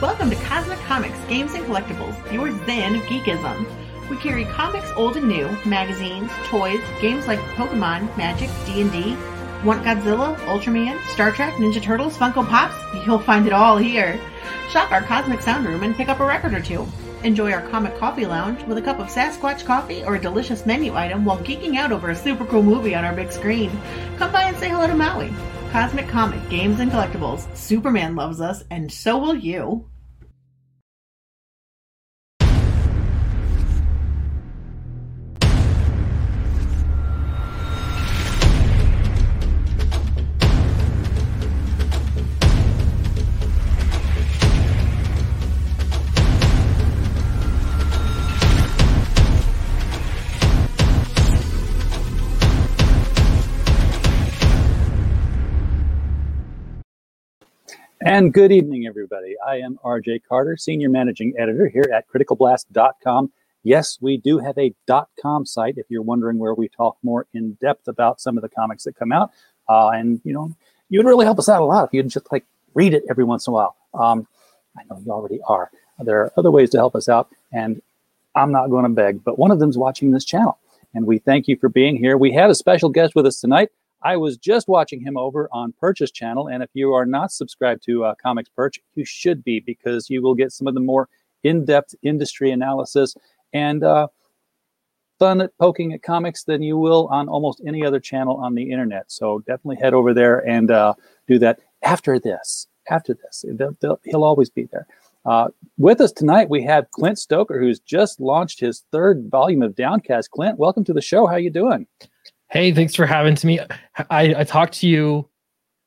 Welcome to Cosmic Comics, Games and Collectibles, your zen of geekism. We carry comics old and new, magazines, toys, games like Pokemon, Magic, D&D. Want Godzilla, Ultraman, Star Trek, Ninja Turtles, Funko Pops? You'll find it all here. Shop our Cosmic Sound Room and pick up a record or two. Enjoy our comic coffee lounge with a cup of Sasquatch coffee or a delicious menu item while geeking out over a super cool movie on our big screen. Come by and say hello to Maui. Cosmic Comic, Games and Collectibles. Superman loves us, and so will you. And good evening, everybody. I am RJ Carter, Senior Managing Editor here at CriticalBlast.com. Yes, we do have a .com site if you're wondering where we talk more in depth about some of the comics that come out. Uh, and, you know, you would really help us out a lot if you'd just like read it every once in a while. Um, I know you already are. There are other ways to help us out, and I'm not going to beg, but one of them is watching this channel. And we thank you for being here. We have a special guest with us tonight. I was just watching him over on Perch's channel, and if you are not subscribed to uh, Comics Perch, you should be because you will get some of the more in-depth industry analysis and uh, fun at poking at comics than you will on almost any other channel on the internet. So definitely head over there and uh, do that after this. After this, they'll, they'll, he'll always be there. Uh, with us tonight, we have Clint Stoker, who's just launched his third volume of Downcast. Clint, welcome to the show. How you doing? Hey, thanks for having to me. I, I talked to you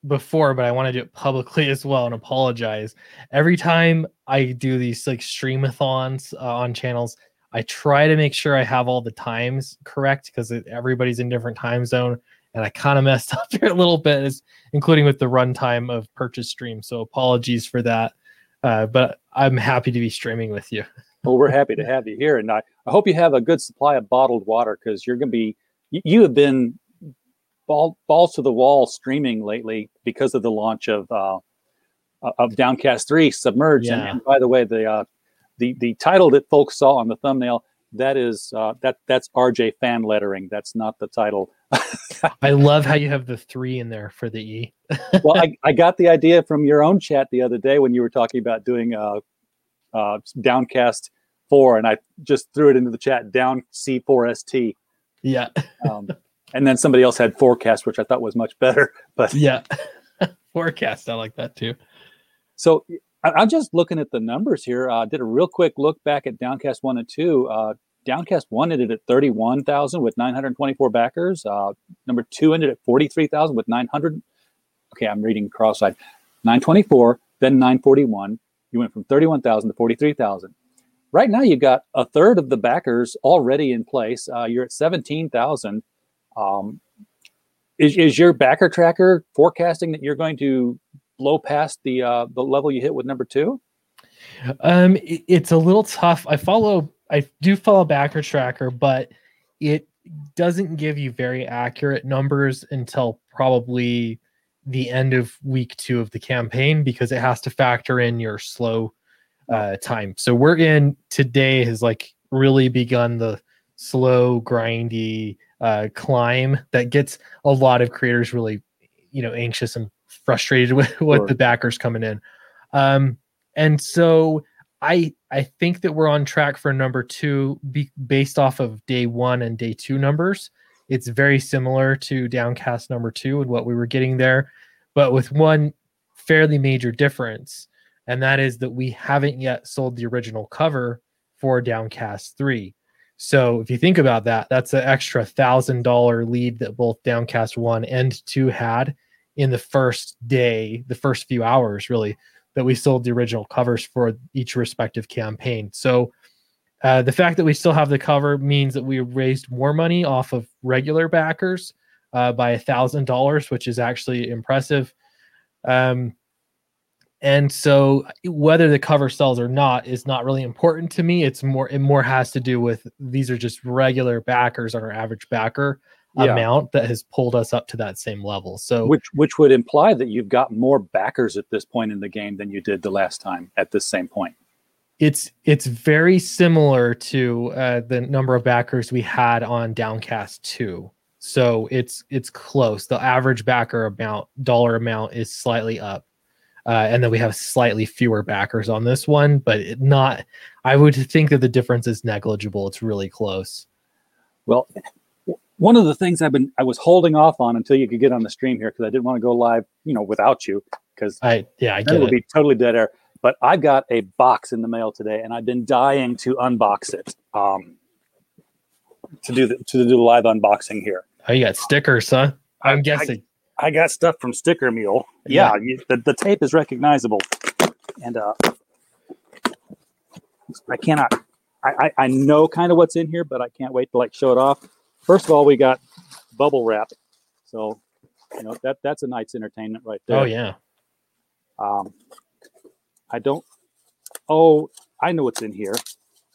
before, but I want to do it publicly as well and apologize. Every time I do these like streamathons uh, on channels, I try to make sure I have all the times correct because everybody's in different time zone, and I kind of messed up a little bit, including with the runtime of Perch's stream. So apologies for that. Uh, but I'm happy to be streaming with you. well, we're happy to have you here, and I, I hope you have a good supply of bottled water because you're going to be you have been ball, balls to the wall streaming lately because of the launch of uh, of Downcast Three, Submerge. Yeah. And, and, by the way, the uh, the the title that folks saw on the thumbnail that is uh, that that's RJ fan lettering. That's not the title. I love how you have the three in there for the E. well, I, I got the idea from your own chat the other day when you were talking about doing uh, uh, Downcast Four, and I just threw it into the chat. Down C four S T. Yeah. um, and then somebody else had forecast, which I thought was much better. But yeah, forecast. I like that too. So I, am just looking at the numbers here. I uh, did a real quick look back at Downcast one and two. Uh, Downcast one ended at 31,000 with 924 backers. Uh, number two ended at 43,000 with 900. Okay, I'm reading cross-eyed. 924, then 941. You went from 31,000 to 43,000. Right now, you've got a third of the backers already in place. Uh, you're at 17,000. Um, is, is your backer tracker forecasting that you're going to blow past the uh, the level you hit with number two? Um, it, it's a little tough. I follow, I do follow backer tracker, but it doesn't give you very accurate numbers until probably the end of week two of the campaign because it has to factor in your slow uh, time. So we're in today has like really begun the slow, grindy uh, climb that gets a lot of creators really, you know, anxious and frustrated with what sure. the backers coming in. Um, and so I I think that we're on track for number two, be, based off of day one and day two numbers. It's very similar to Downcast number two and what we were getting there, but with one fairly major difference and that is that we haven't yet sold the original cover for Downcast 3. So if you think about that, that's an extra thousand dollar lead that both Downcast 1 and 2 had in the first day, the first few hours, really, that we sold the original covers for each respective campaign. So uh, the fact that we still have the cover means that we raised more money off of regular backers uh, by a thousand dollars, which is actually impressive. Um, and so whether the cover sells or not is not really important to me it's more it more has to do with these are just regular backers on our average backer Yeah. amount that has pulled us up to that same level. So which which would imply that you've got more backers at this point in the game than you did the last time at this same point. it's it's very similar to uh, the number of backers we had on Downcast 2. So it's it's close. The average backer amount dollar amount is slightly up. Uh, and then we have slightly fewer backers on this one, but it not I would think that the difference is negligible. It's really close. Well, one of the things I've been I was holding off on until you could get on the stream here because I didn't want to go live, you know, without you because I yeah, I then get it would be totally dead air. But I got a box in the mail today, and I've been dying to unbox it. Um, to do the to do the live unboxing here. Oh, you got stickers, huh? I- I'm I- guessing. I got stuff from Sticker Mule. Yeah. Yeah, you, the, the tape is recognizable, and uh, I cannot. I, I, I know kind of what's in here, but I can't wait to like show it off. First of all, we got bubble wrap, so you know that that's a night's entertainment right there. oh yeah. Um, I don't. Oh, I know what's in here.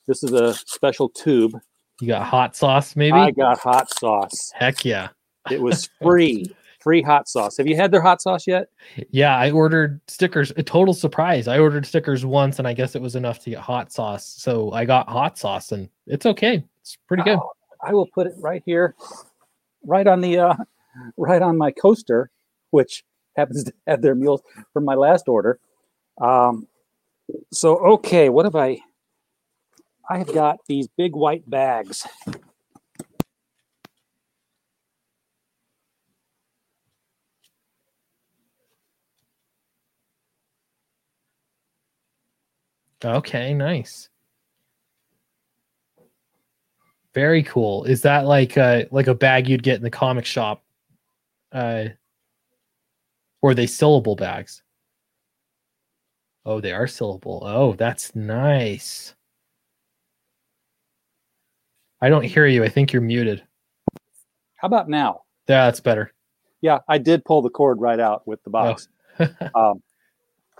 This is a special tube. You got hot sauce, maybe? I got hot sauce. Heck yeah. It was free, free hot sauce. Have you had their hot sauce yet? Yeah, I ordered stickers. A total surprise. I ordered stickers once, and I guess it was enough to get hot sauce. So I got hot sauce, and it's okay. It's pretty good. Oh, I will put it right here, right on the, uh, right on my coaster, which happens to have their meals from my last order. Um, so okay, what have I? I have got these big white bags. Okay, nice. Very cool. Is that like a like a bag you'd get in the comic shop? Uh, or are they syllable bags? Oh, they are syllable. Oh, that's nice. I don't hear you. I think you're muted. How about now? Yeah, that's better. Yeah, I did pull the cord right out with the box. um,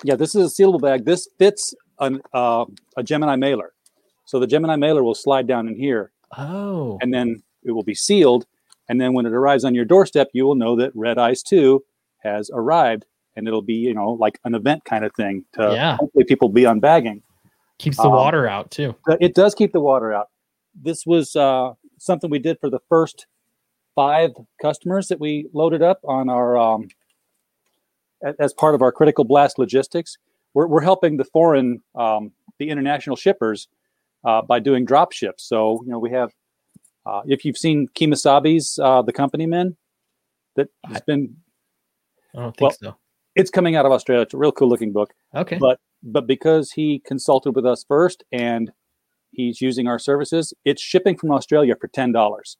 yeah, this is a sealable bag. This fits an, uh, a Gemini mailer. So the Gemini mailer will slide down in here Oh, and then it will be sealed. And then when it arrives on your doorstep, you will know that Red Eyes 2 has arrived. And it'll be, you know, like an event kind of thing to Yeah. hopefully people be unbagging. keeps the um, water out too. It does keep the water out. This was uh, something we did for the first five customers that we loaded up on our um, as part of our critical blast logistics. We're, we're helping the foreign, um, the international shippers uh, by doing drop ships. So you know we have, uh, if you've seen Kimasabi's uh, The Company Men, that has been I don't think well, so. it's coming out of Australia. It's a real cool looking book Okay. but but because he consulted with us first and he's using our services, it's shipping from Australia for ten dollars.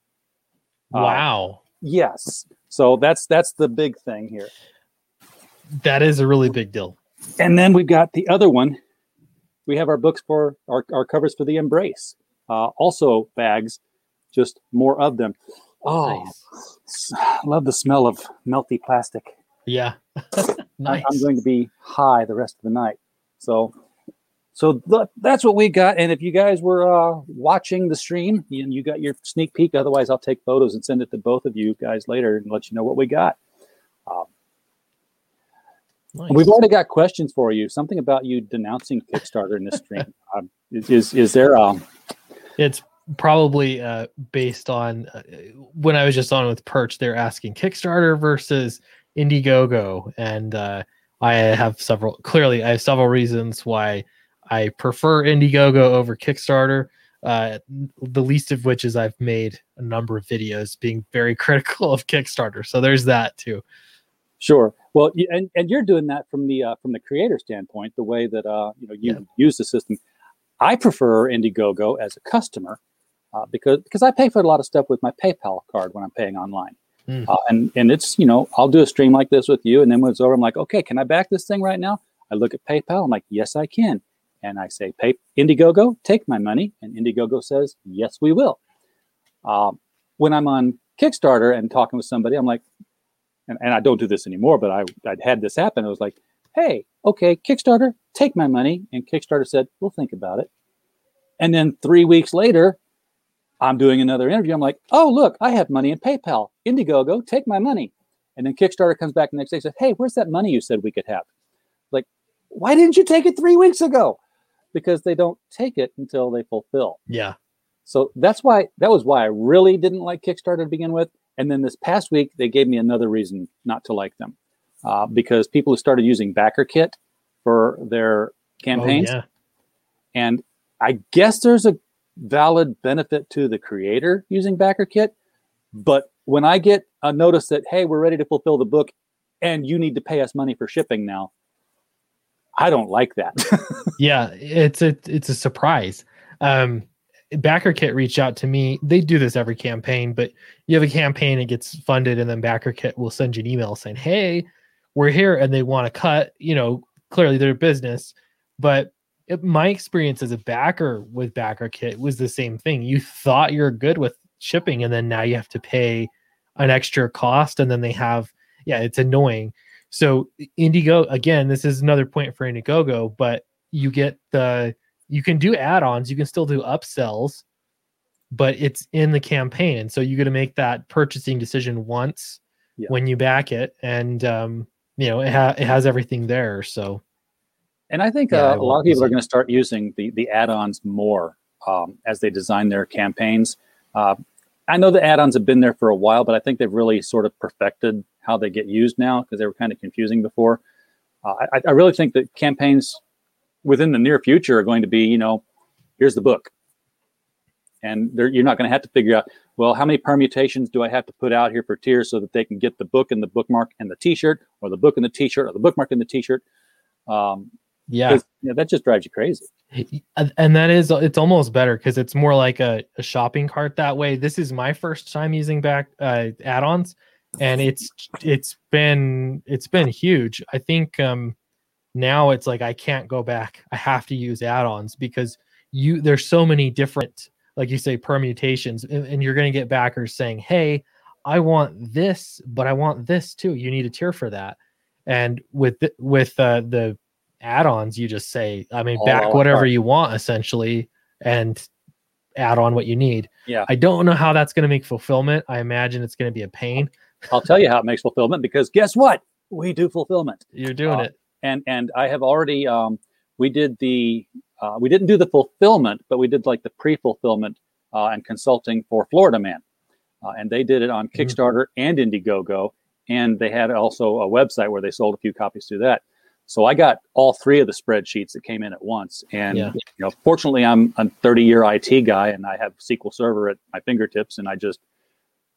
wow. yes, so that's that's the big thing here. That is a really big deal. And then we've got the other one. We have our books for our, our covers for the Embrace, uh, also bags, just more of them. Oh, Nice. love the smell of melty plastic. Yeah. Nice. I'm going to be high the rest of the night. So, so th- that's what we got. And if you guys were uh, watching the stream and you got your sneak peek, otherwise I'll take photos and send it to both of you guys later and let you know what we got. Nice. We've already got questions for you. Something about you denouncing Kickstarter in this stream. um, is, is is there? Um, It's probably uh, based on uh, when I was just on with Perch. They're asking Kickstarter versus Indiegogo, and uh, I have several. Clearly, I have several reasons why I prefer Indiegogo over Kickstarter. Uh, the least of which is I've made a number of videos being very critical of Kickstarter. So there's that too. Sure. Well, and and you're doing that from the uh, from the creator standpoint, the way that uh, you know you Yeah. use the system. I prefer Indiegogo as a customer uh, because because I pay for a lot of stuff with my PayPal card when I'm paying online, Mhm. uh, and and it's you know I'll do a stream like this with you, and then when it's over, I'm like, okay, can I back this thing right now? I look at PayPal, I'm like, yes, I can, and I say, pay Indiegogo, take my money, and Indiegogo says, yes, we will. Um, when I'm on Kickstarter and talking with somebody, I'm like and, and I don't do this anymore, but I I'd had this happen. I was like, hey, okay, Kickstarter, take my money. And Kickstarter said, we'll think about it. And then three weeks later, I'm doing another interview. I'm like, oh, look, I have money in PayPal. Indiegogo, take my money. And then Kickstarter comes back the next day and says, hey, where's that money you said we could have? Like, why didn't you take it three weeks ago? Because they don't take it until they fulfill. Yeah. So that's why that was why I really didn't like Kickstarter to begin with. And then this past week, they gave me another reason not to like them uh, because people who started using BackerKit for their campaigns. Oh, yeah. And I guess there's a valid benefit to the creator using BackerKit. But when I get a notice that, hey, we're ready to fulfill the book and you need to pay us money for shipping now, I don't like that. yeah, it's a it's a surprise. Um, BackerKit reached out to me. They do this every campaign, but you have a campaign, it gets funded, and then BackerKit will send you an email saying, "Hey, we're here," and they want to cut. You know, clearly their business, but it, my experience as a backer with BackerKit was the same thing. You thought you're good with shipping, and then now you have to pay an extra cost, and then they have yeah, it's annoying. So Indigo again, this is another point for Indiegogo, but you get the you can do add-ons, you can still do upsells, but it's in the campaign, and so you got to make that purchasing decision once yeah. when you back it, and um, you know it, ha- it has everything there. So, and I think yeah, uh, a lot of people are going to start using the the add-ons more um, as they design their campaigns. Uh, I know the add-ons have been there for a while, but I think they've really sort of perfected how they get used now because they were kind of confusing before. Uh, I, I, really think that campaigns within the near future are going to be, you know, here's the book. And you're not going to have to figure out, well, how many permutations do I have to put out here for tiers so that they can get the book and the bookmark and the T-shirt, or the book and the T-shirt, or the bookmark and the T-shirt. Um, yeah, you know, that just drives you crazy. And that is, it's almost better because it's more like a, a, shopping cart that way. This is my first time using back uh, add-ons, and it's it's been it's been huge. I think um, now it's like I can't go back. I have to use add-ons because you there's so many different, like you say, permutations, and, and you're going to get backers saying, "Hey, I want this, but I want this too. You need a tier for that." And with the, with uh, the add-ons, you just say, I mean, back whatever you want essentially, and add on what you need. Yeah. I don't know how that's going to make fulfillment. I imagine it's going to be a pain. I'll tell you how it makes fulfillment because guess what? We do fulfillment. You're doing uh, it. And and I have already um, we did the uh, we didn't do the fulfillment, but we did like the pre-fulfillment uh, and consulting for Florida Man, uh, and they did it on mm-hmm. Kickstarter mm-hmm. and Indiegogo, and they had also a website where they sold a few copies through that. So I got all three of the spreadsheets that came in at once, and yeah. you know, fortunately, I'm a 30-year IT guy, and I have SQL Server at my fingertips, and I just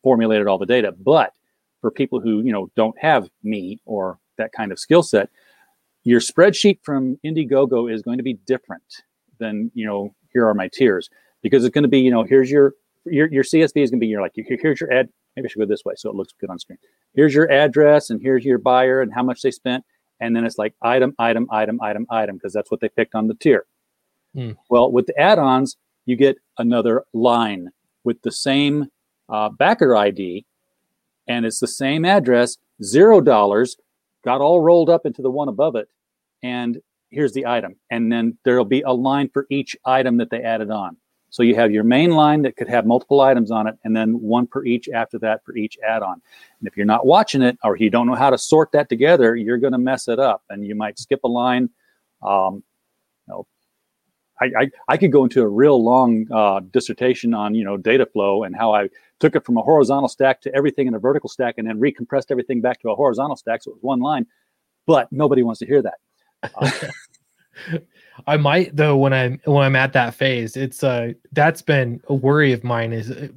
formulated all the data. But for people who you know don't have me or that kind of skill set your spreadsheet from indiegogo is going to be different than you know here are my tiers. Because it's going to be you know here's your your, your csv is going to be your like here's your ad maybe i should go this way so it looks good on screen. Here's your address and here's your buyer and how much they spent. And then it's like item item item item item because that's what they picked on the tier. Mm. well with the add-ons you get another line with the same uh, backer id and it's the same address, zero dollars, got all rolled up into the one above it. And here's the item. And then there'll be a line for each item that they added on. So you have your main line that could have multiple items on it, and then one per each after that for each add-on. And if you're not watching it or you don't know how to sort that together, you're going to mess it up, and you might skip a line. Um, you know, I, I, I could go into a real long uh, dissertation on you know data flow and how I took it from a horizontal stack to everything in a vertical stack and then recompressed everything back to a horizontal stack so it was one line. But nobody wants to hear that. Uh, I might though when I'm when I'm at that phase. It's uh that's been a worry of mine. Is uh,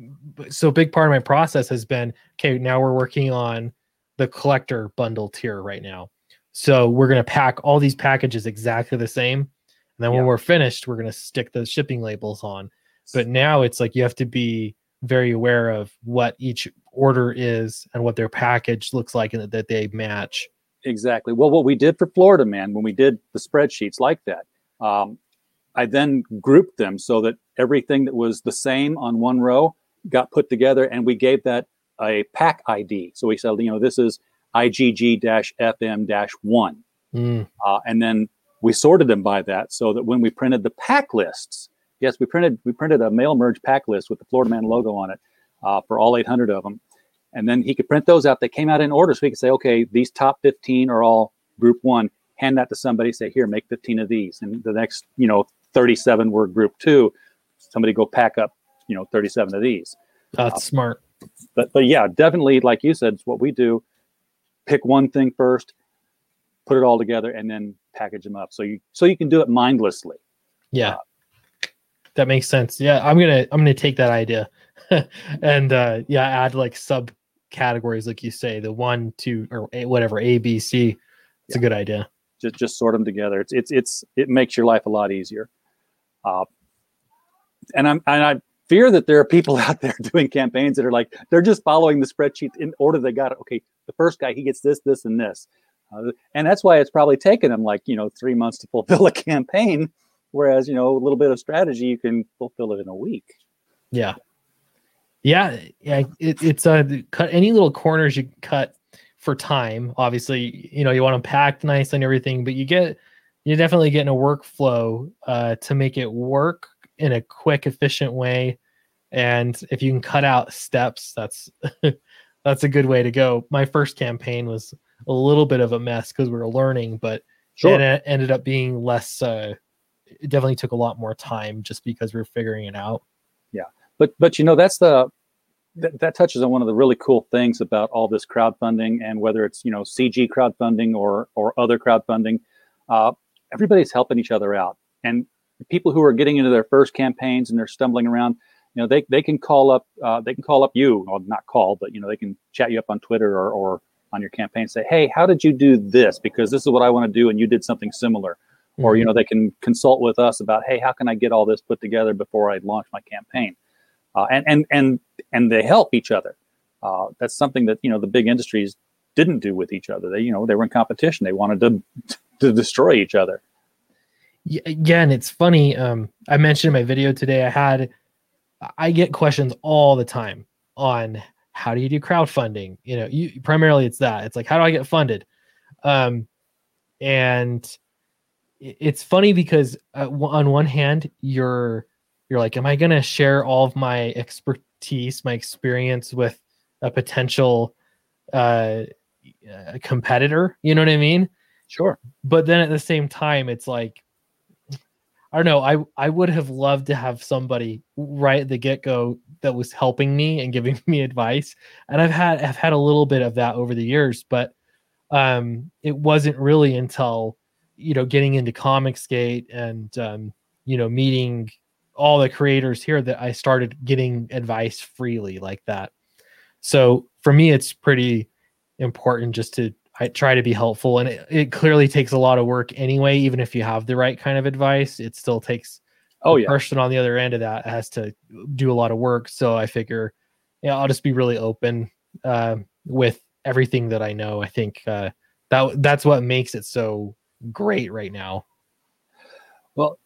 so big part of my process has been okay. Now we're working on the collector bundle tier right now. So we're gonna pack all these packages exactly the same, and then yeah. when we're finished, we're gonna stick the shipping labels on. But now it's like you have to be very aware of what each order is and what their package looks like and that they match. Exactly. Well, what we did for Florida Man when we did the spreadsheets like that, um, I then grouped them so that everything that was the same on one row got put together, and we gave that a pack ID. So we said, you know, this is IGG-FM-1, mm. uh, and then we sorted them by that so that when we printed the pack lists, Yes, we printed we printed a mail merge pack list with the Florida Man logo on it uh, for all 800 of them, and then he could print those out. They came out in order, so he could say, okay, these top 15 are all group one. Hand that to somebody. Say, here, make 15 of these, and the next, you know, 37 were group two. Somebody go pack up, you know, 37 of these. That's uh, smart. But but yeah, definitely, like you said, it's what we do. Pick one thing first, put it all together, and then package them up. So you so you can do it mindlessly. Yeah. Uh, that makes sense. Yeah, I'm gonna I'm gonna take that idea, and uh, yeah, add like sub categories, like you say, the one, two, or a, whatever A, B, C. It's yeah. a good idea. Just just sort them together. It's it's it's it makes your life a lot easier. Uh, and I'm and I fear that there are people out there doing campaigns that are like they're just following the spreadsheet in order they got it. Okay, the first guy he gets this, this, and this, uh, and that's why it's probably taken them like you know three months to fulfill a campaign Whereas, you know, a little bit of strategy, you can fulfill it in a week. Yeah. Yeah. Yeah. It, it's a uh, cut any little corners you cut for time. Obviously, you know, you want them packed nice and everything, but you get, you're definitely getting a workflow uh, to make it work in a quick, efficient way. And if you can cut out steps, that's that's a good way to go. My first campaign was a little bit of a mess because we were learning, but sure. it ended up being less uh, it definitely took a lot more time just because we are figuring it out. Yeah, but but you know that's the that, that touches on one of the really cool things about all this crowdfunding and whether it's you know CG crowdfunding or or other crowdfunding, uh, everybody's helping each other out. And people who are getting into their first campaigns and they're stumbling around, you know, they, they can call up uh, they can call up you, well not call, but you know they can chat you up on Twitter or, or on your campaign. Say, hey, how did you do this? Because this is what I want to do, and you did something similar mm-hmm. or you mm-hmm. know they can consult with us about hey how can i get all this put together before i launch my campaign uh, and and and and they help each other uh, that's something that you know the big industries didn't do with each other they you know they were in competition they wanted to to destroy each other yeah and it's funny um, i mentioned in my video today i had i get questions all the time on how do you do crowdfunding? You know you primarily it's that. It's like how do i get funded? Um and it's funny because uh, on one hand you're you're like am i going to share all of my expertise my experience with a potential uh, competitor? You know what i mean? Sure. But then at the same time it's like i don't know i i would have loved to have somebody right at the get-go that was helping me and giving me advice. And i've had i've had a little bit of that over the years but um it wasn't really until you know getting into comicsgate and um, you know meeting all the creators here that i started getting advice freely like that. So for me it's pretty important just to I try to be helpful and it, it clearly takes a lot of work anyway even if you have the right kind of advice it still takes oh yeah person on the other end of that has to do a lot of work so i figure yeah i'll just be really open uh, with everything that i know i think uh, that that's what makes it so great right now. Well,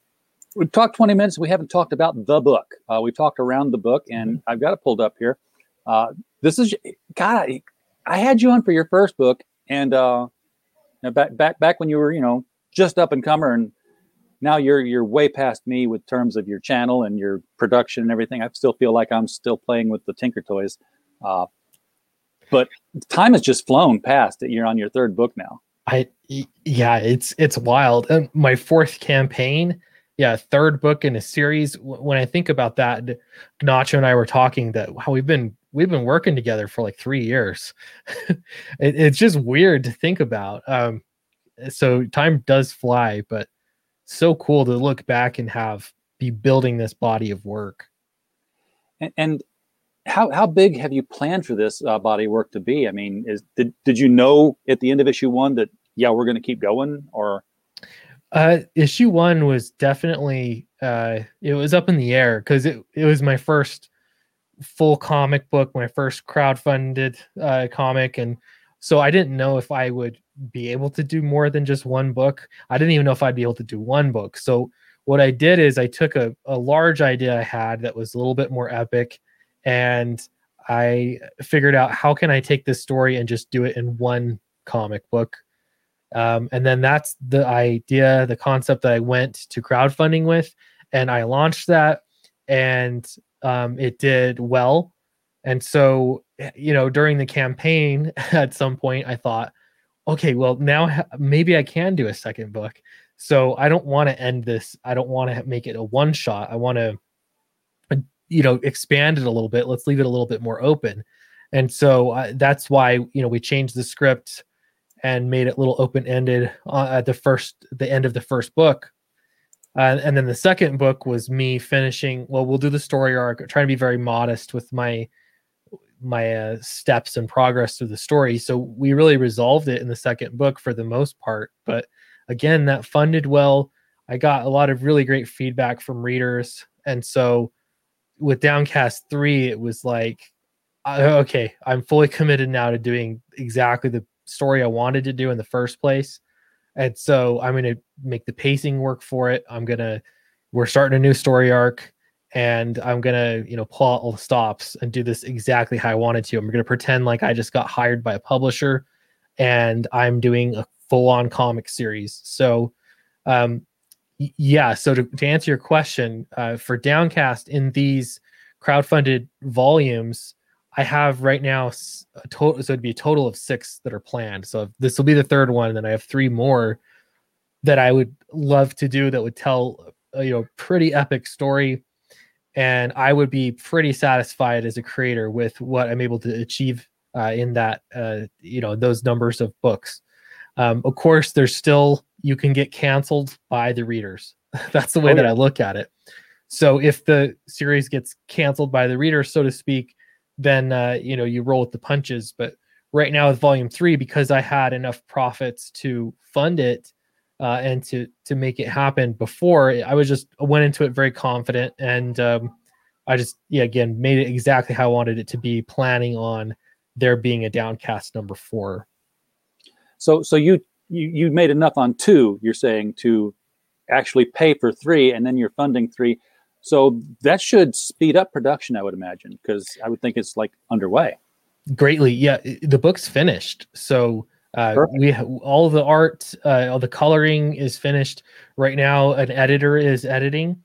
we've talked 20 minutes. We haven't talked about the book. Uh, we talked around the book, and mm-hmm. I've got it pulled up here. Uh, this is God. I, I, had you on for your first book, and uh, back back back when you were, you know, just up and comer, and now you're you're way past me with terms of your channel and your production and everything. I still feel like I'm still playing with the Tinker Toys. Uh, but time has just flown past. That you're on your third book now. I yeah, it's it's wild. And my fourth campaign, yeah, third book in a series. When I think about that, Nacho and I were talking that how we've been we've been working together for like three years. it, it's just weird to think about. Um, so time does fly, but so cool to look back and have be building this body of work. And, and how how big have you planned for this uh, body of work to be? I mean, is did did you know at the end of issue one that yeah we're going to keep going or? Uh, issue one was definitely uh, it was up in the air because it it was my first full comic book, my first crowdfunded uh, comic, and so I didn't know if I would be able to do more than just one book. I didn't even know if I'd be able to do one book. So what I did is I took a, a large idea I had that was a little bit more epic and I figured out how can I take this story and just do it in one comic book. Um, and then that's the idea, the concept that I went to crowdfunding with. and I launched that, and um, it did well. And so, you know, during the campaign, at some point, I thought, okay, well, now maybe I can do a second book. So I don't want to end this. I don't want to make it a one shot. I want to, uh, you know, expand it a little bit. Let's leave it a little bit more open. And so uh, that's why you know we changed the script and made it a little open ended uh, at the first the end of the first book. Uh, and then the second book was me finishing. Well, we'll do the story arc. Trying to be very modest with my my uh, steps and progress through the story. So we really resolved it in the second book for the most part. But again, that funded well. I got a lot of really great feedback from readers, and so with Downcast three, it was like, okay, I'm fully committed now to doing exactly the story I wanted to do in the first place. And so I'm going to make the pacing work for it. I'm going to, we're starting a new story arc and I'm going to, you know, pull out all the stops and do this exactly how I wanted to. I'm going to pretend like I just got hired by a publisher and I'm doing a full on comic series. So, um, yeah. So to, to answer your question, uh, for Downcast in these crowdfunded volumes, I have right now a total, so it'd be a total of six that are planned. So this will be the third one, and then I have three more that I would love to do that would tell a, you know pretty epic story, and I would be pretty satisfied as a creator with what I'm able to achieve uh, in that uh, you know those numbers of books. Um, of course, there's still you can get canceled by the readers. That's the way oh, yeah. that I look at it. So if the series gets canceled by the reader, so to speak, then uh, you know you roll with the punches. But right now with volume three, because I had enough profits to fund it uh, and to to make it happen before, I was just I went into it very confident, and um, I just yeah again made it exactly how I wanted it to be, planning on there being a downcast number four. So so you you you made enough on two. You're saying to actually pay for three, and then you're funding three. So that should speed up production, I would imagine, because I would think it's like underway. Greatly, yeah. The book's finished, so uh, we all the art, uh, all the coloring is finished right now. An editor is editing,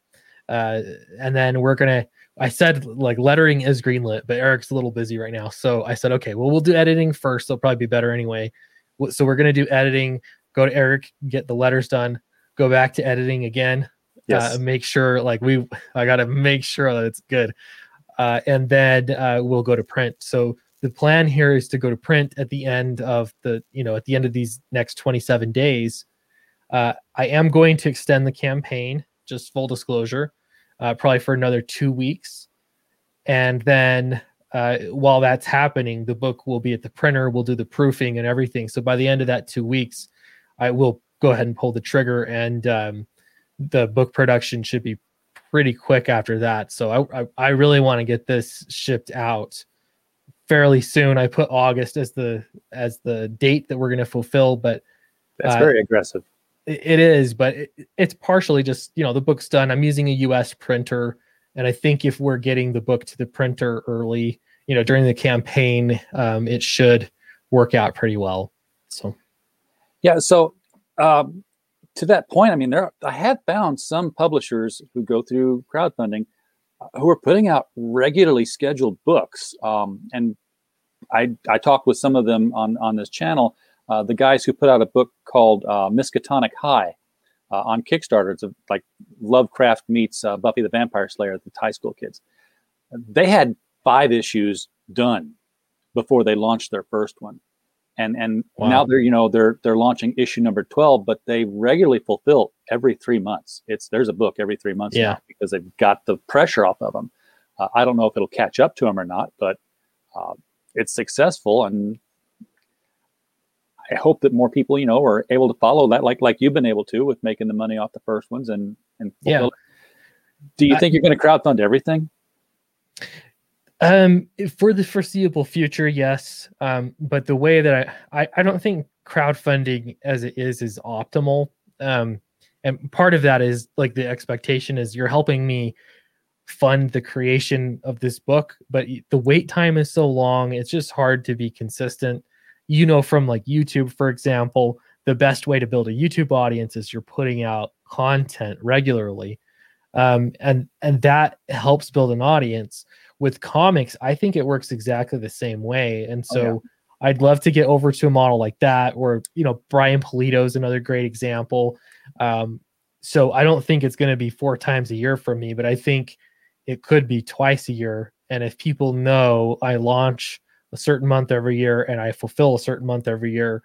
uh, and then we're gonna. I said like lettering is greenlit, but Eric's a little busy right now, so I said okay, well we'll do editing first. They'll probably be better anyway. So we're gonna do editing. Go to Eric, get the letters done. Go back to editing again yes. Uh, make sure like we I got to make sure that it's good. Uh, and then uh, we'll go to print. So the plan here is to go to print at the end of the you know at the end of these next 27 days. Uh, I am going to extend the campaign, just full disclosure, uh, probably for another two weeks, and then uh, while that's happening, the book will be at the printer. We'll do the proofing and everything. So by the end of that two weeks, I will go ahead and pull the trigger and um, the book production should be pretty quick after that. So I I, I really want to get this shipped out fairly soon. I put August as the as the date that we're going to fulfill, but that's uh, very aggressive. It, it is, but it, it's partially just you know the book's done. I'm using a U.S. printer, and I think if we're getting the book to the printer early, you know, during the campaign, um, it should work out pretty well. So, yeah. So um, to that point, I mean, there I have found some publishers who go through crowdfunding uh, who are putting out regularly scheduled books. Um, and I I talked with some of them on on this channel. Uh, the guys who put out a book called uh, Miskatonic High uh, on Kickstarter. It's a, like Lovecraft meets uh, Buffy the Vampire Slayer, the high school kids. They had five issues done before they launched their first one and and wow. now they're you know they're they're launching issue number 12 but they regularly fulfill every three months it's there's a book every three months yeah. because they've got the pressure off of them uh, i don't know if it'll catch up to them or not but uh, it's successful and i hope that more people you know are able to follow that like like you've been able to with making the money off the first ones and and yeah. do you I, think you're going to crowdfund everything um, for the foreseeable future, yes. Um, but the way that I, I, I don't think crowdfunding as it is is optimal. Um, and part of that is like the expectation is you're helping me fund the creation of this book, but the wait time is so long, it's just hard to be consistent. You know, from like YouTube, for example, the best way to build a YouTube audience is you're putting out content regularly. um, and and that helps build an audience. With comics, I think it works exactly the same way, and so. Oh, yeah. I'd love to get over to a model like that, or you know, Brian Pulido is another great example. Um, so I don't think it's going to be four times a year for me, but I think it could be twice a year. And if people know I launch a certain month every year and I fulfill a certain month every year,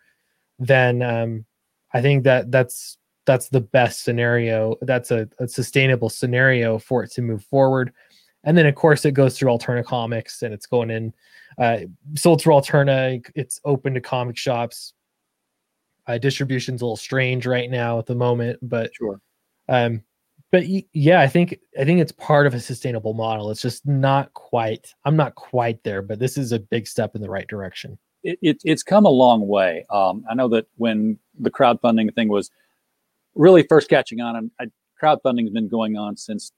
then um, I think that that's that's the best scenario. That's a, a sustainable scenario for it to move forward. And then of course it goes through Alterna Comics and it's going in uh, sold through Alterna. It's open to comic shops. Uh, distribution's a little strange right now at the moment, but Sure. um, but yeah, I think I think it's part of a sustainable model. It's just not quite. I'm not quite there, but this is a big step in the right direction. it, it, it's come a long way. Um, I know that when the crowdfunding thing was really first catching on, and I, crowdfunding has been going on since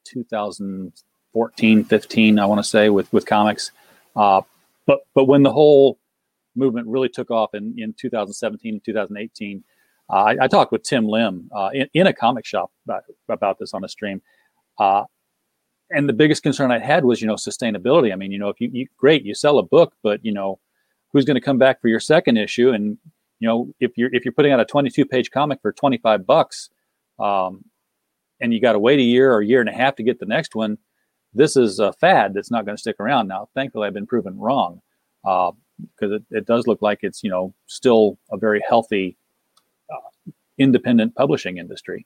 2014, 15, I want to say, with with comics. Uh, but but when the whole movement really took off in, in 2017 and 2018, uh, I, I talked with Tim Lim uh, in, in a comic shop about, about this on a stream. Uh, and the biggest concern I had was, you know, sustainability. I mean, you know, if you, you great, you sell a book, but you know, who's going to come back for your second issue? And you know, if you're if you're putting out a 22 page comic for 25 bucks, um, and you got to wait a year or a year and a half to get the next one, this is a fad that's not going to stick around. Now, thankfully, I've been proven wrong because it, it does look like it's you know still a very healthy, uh, independent publishing industry.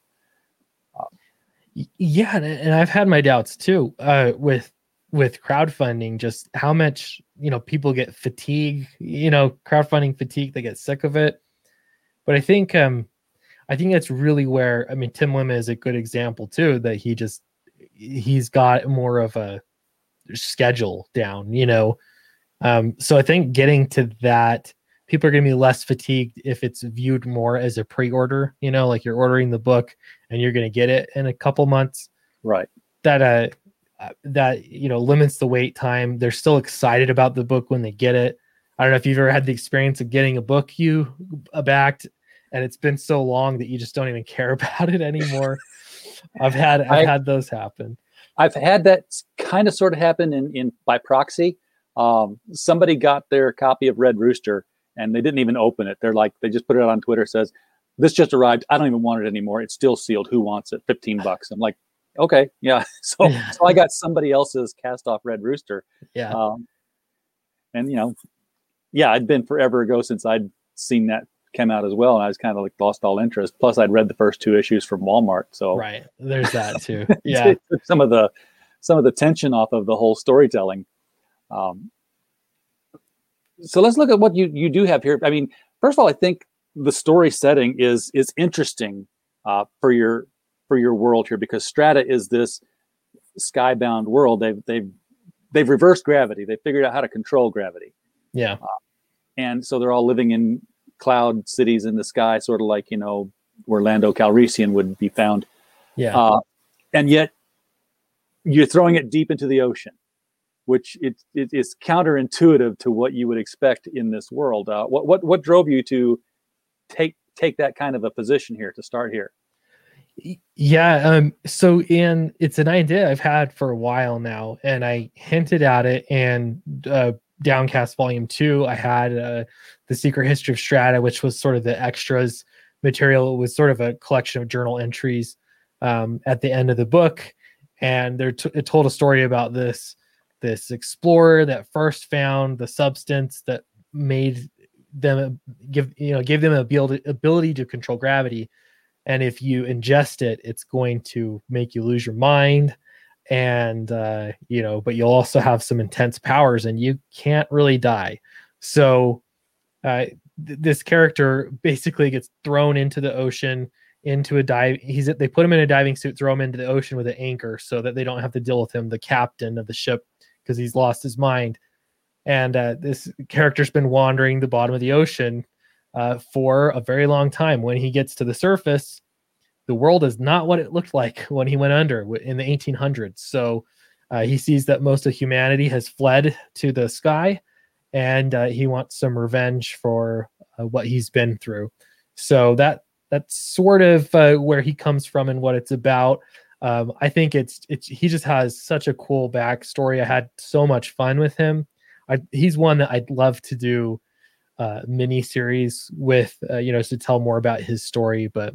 Y- Yeah, and, and I've had my doubts too uh, with with crowdfunding. Just how much you know people get fatigue. You know, crowdfunding fatigue. They get sick of it. But I think um, I think that's really where I mean Tim Lim is a good example too. That he just he's got more of a schedule down. You know, um, so I think getting to that people are going to be less fatigued if it's viewed more as a pre-order you know? Like you're ordering the book and you're going to get it in a couple months. Right. that uh uh, that you know limits the wait time. They're still excited about the book when they get it. I don't know if you've ever had the experience of getting a book you uh, backed and it's been so long that you just don't even care about it anymore i've had i've I- had those happen I've had that kind of sort of happen in, in by proxy. Um, somebody got their copy of Red Rooster and they didn't even open it. They're like, they just put it on Twitter. Says, "This just arrived. I don't even want it anymore. It's still sealed. Who wants it? Fifteen bucks." I'm like, okay, yeah. So, so I got somebody else's cast off Red Rooster. yeah Um, and you know, yeah, I'd been forever ago since I'd seen that come out as well, and I was kind of like lost all interest. Plus, I'd read the first two issues from Walmart, so right there's that too yeah some of the some of the tension off of the whole storytelling. Um, so let's look at what you you do have here. I mean, first of all, I think the story setting is is interesting uh, for your for your world here because Strata is this skybound world. They've they've they've reversed gravity. They figured out how to control gravity, yeah and so they're all living in cloud cities in the sky, sort of like you know where Lando Calrissian would be found yeah uh, and yet you're throwing it deep into the ocean, which it, it is counterintuitive to what you would expect in this world. Uh, what what what drove you to take take that kind of a position here to start here? Yeah, um so in it's an idea I've had for a while now and I hinted at it and uh Downcast Volume 2 I had uh The Secret History of Strata which was sort of the extras material. It was sort of a collection of journal entries um at the end of the book. And t- it told a story about this this explorer that first found the substance that made them give you know gave them ability ability to control gravity. And if you ingest it it's going to make you lose your mind and uh you know but you'll also have some intense powers and you can't really die so uh th- this character basically gets thrown into the ocean into a dive he's they put him in a diving suit throw him into the ocean with an anchor so that they don't have to deal with him the captain of the ship because he's lost his mind and uh, this character's been wandering the bottom of the ocean uh, for a very long time. When he gets to the surface, the world is not what it looked like when he went under in the 1800s. So uh, he sees that most of humanity has fled to the sky, and uh, he wants some revenge for uh, what he's been through. So that that's sort of uh, where he comes from and what it's about. Um, I think it's it's he just has such a cool backstory. I had so much fun with him. I, he's one that I'd love to do uh, mini series with, uh, you know, to tell more about his story. But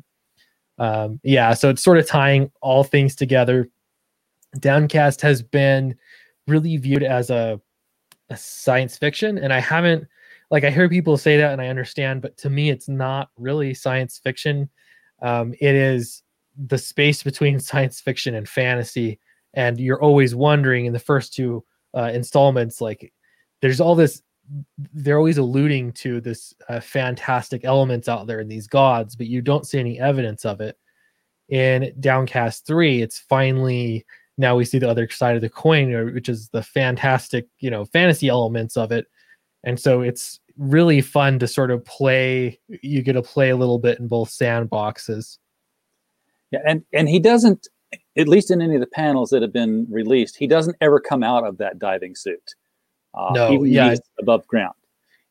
um, yeah, so it's sort of tying all things together. Downcast has been really viewed as a, a science fiction, and I haven't like I hear people say that, and I understand, but to me, it's not really science fiction. Um, it is the space between science fiction and fantasy, and you're always wondering in the first two uh, installments, like there's all this they're always alluding to this uh, fantastic elements out there in these gods, but you don't see any evidence of it. In Downcast 3, it's finally now we see the other side of the coin, which is the fantastic, you know, fantasy elements of it. And so it's really fun to sort of play. You get to play a little bit in both sandboxes. Yeah, and and he doesn't, at least in any of the panels that have been released, he doesn't ever come out of that diving suit. Uh, no, yeah, above ground.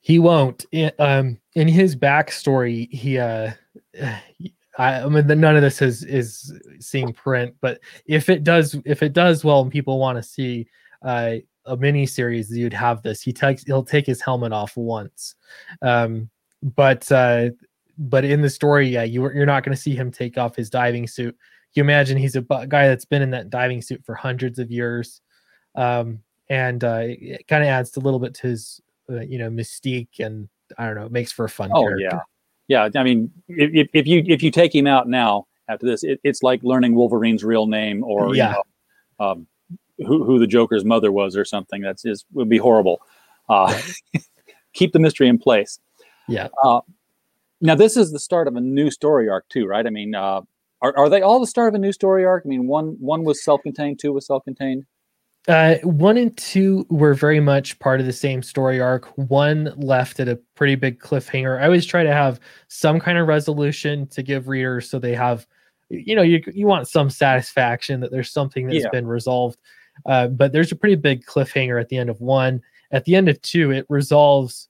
He won't. In, um, in his backstory, he uh, I, I mean, none of this is is seeing print, but if it does, if it does well, and people want to see uh, a mini series, you'd have this. He takes he'll take his helmet off once, um, but uh, but in the story, yeah, you you're not going to see him take off his diving suit. You imagine he's a guy that's been in that diving suit for hundreds of years. Um, and uh, it kind of adds a little bit to his uh, you know mystique and I don't know, it makes for a fun. Oh character. yeah, yeah. I mean, if, if you if you take him out now after this, it, it's like learning Wolverine's real name or yeah. You know, um, who who the Joker's mother was or something. That's is would be horrible. Uh, keep the mystery in place. Yeah. Uh, now this is the start of a new story arc too, right? I mean, uh, are are they all the start of a new story arc? I mean, one one was self-contained, two was self-contained. Uh, one and two were very much part of the same story arc. One left at a pretty big cliffhanger. I always try to have some kind of resolution to give readers so they have, you know, you, you want some satisfaction that there's something that's yeah. been resolved. Uh, but there's a pretty big cliffhanger at the end of one. At the end of two, it resolves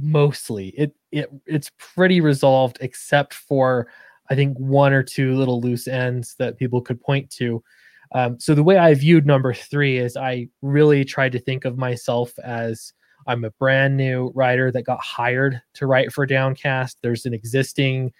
mostly. It it it's pretty resolved except for I think one or two little loose ends that people could point to. Um, so the way I viewed number three is I really tried to think of myself as I'm a brand new writer that got hired to write for Downcast. There's an existing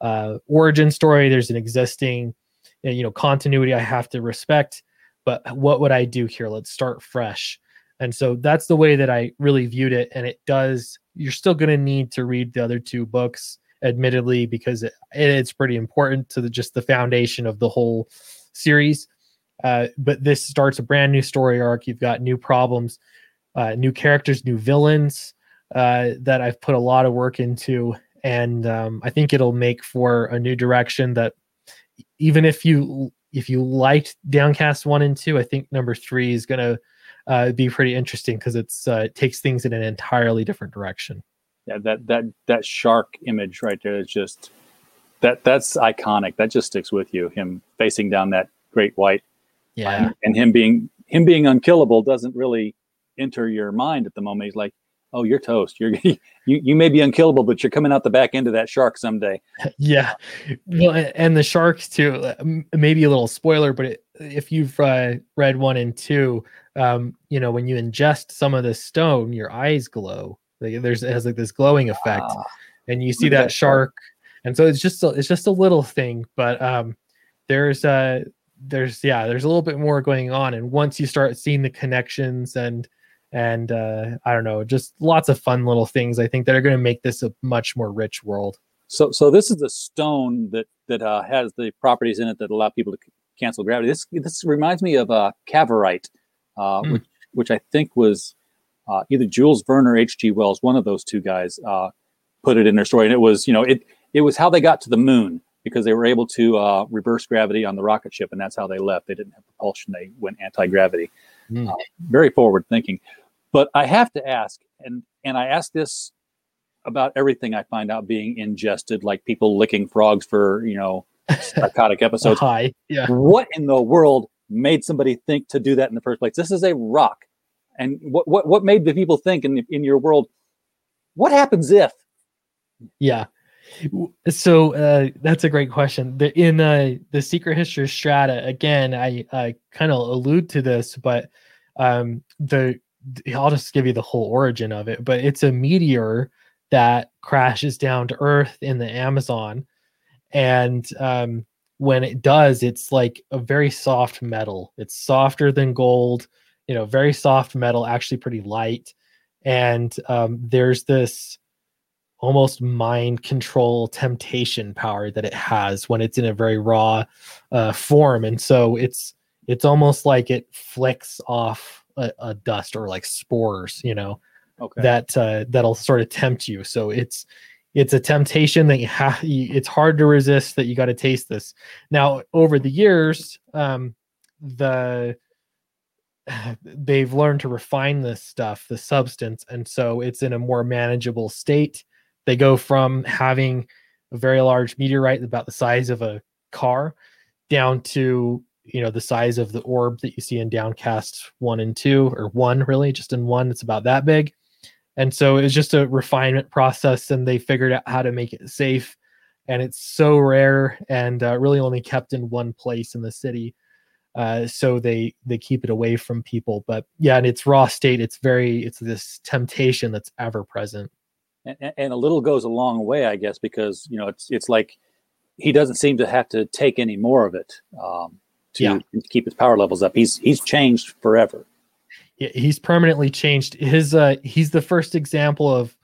uh, origin story. There's an existing, you know, continuity I have to respect. But what would I do here? Let's start fresh. And so that's the way that I really viewed it. And it does. You're still going to need to read the other two books, admittedly, because it, it's pretty important to the, just the foundation of the whole series uh, but this starts a brand new story arc. You've got new problems, uh, new characters, new villains uh, that I've put a lot of work into, and um, I think it'll make for a new direction. That even if you if you liked Downcast one and two, I think number three is to uh, be pretty interesting because it's uh, it takes things in an entirely different direction. Yeah, that that that shark image right there is just that that's iconic. That just sticks with you. Him facing down that great white yeah. and him being him being unkillable doesn't really enter your mind at the moment. He's like, "Oh, you're toast. You're you you may be unkillable, but you're coming out the back end of that shark someday." Yeah, well, and the sharks too. Maybe a little spoiler, but it, if you've uh, read one and two, um, you know when you ingest some of the stone, your eyes glow. Like, there's it has like this glowing effect, ah, and you see that, that shark. And so it's just a, it's just a little thing, but um, there's uh there's yeah there's a little bit more going on. And once you start seeing the connections and and uh i don't know just lots of fun little things i think that are going to make this a much more rich world. So so this is the stone that that uh, has the properties in it that allow people to c- cancel gravity. This this reminds me of uh cavorite uh mm. which which i think was uh, either jules verne or hg wells one of those two guys uh put it in their story. And it was you know it it was how they got to the moon because they were able to uh, reverse gravity on the rocket ship, and that's how they left. They didn't have propulsion; they went anti-gravity. Mm. Uh, very forward thinking. But I have to ask, and and I ask this about everything I find out being ingested, like people licking frogs for you know psychotic episodes. Hi, yeah. What in the world made somebody think to do that in the first place? This is a rock, and what what what made the people think in in your world? What happens if? Yeah, So uh, that's a great question. The, in uh, the Secret History of Strata, again, I, I kind of allude to this, but um, the I'll just give you the whole origin of it. But it's a meteor that crashes down to Earth in the Amazon, and um, when it does, it's like a very soft metal. It's softer than gold, you know, very soft metal, actually pretty light. And um, there's this almost mind control temptation power that it has when it's in a very raw uh, form. And so it's it's almost like it flicks off a, a dust or like spores you know okay. that uh, that'll sort of tempt you. So it's it's a temptation that you have it's hard to resist that you got to taste this. Now over the years um the they've learned to refine this stuff the substance and so it's in a more manageable state they go from having a very large meteorite about the size of a car down to you know the size of the orb that you see in downcast one and two or one really just in one it's about that big. And so it was just a refinement process and they figured out how to make it safe. And it's so rare and uh, really only kept in one place in the city uh, so they they keep it away from people. But yeah in its raw state. It's very it's this temptation that's ever present and, and a little goes a long way, I guess, because you know it's it's like he doesn't seem to have to take any more of it um, to, yeah. keep his power levels up. He's he's changed forever. Yeah, he's permanently changed. His uh, he's the first example of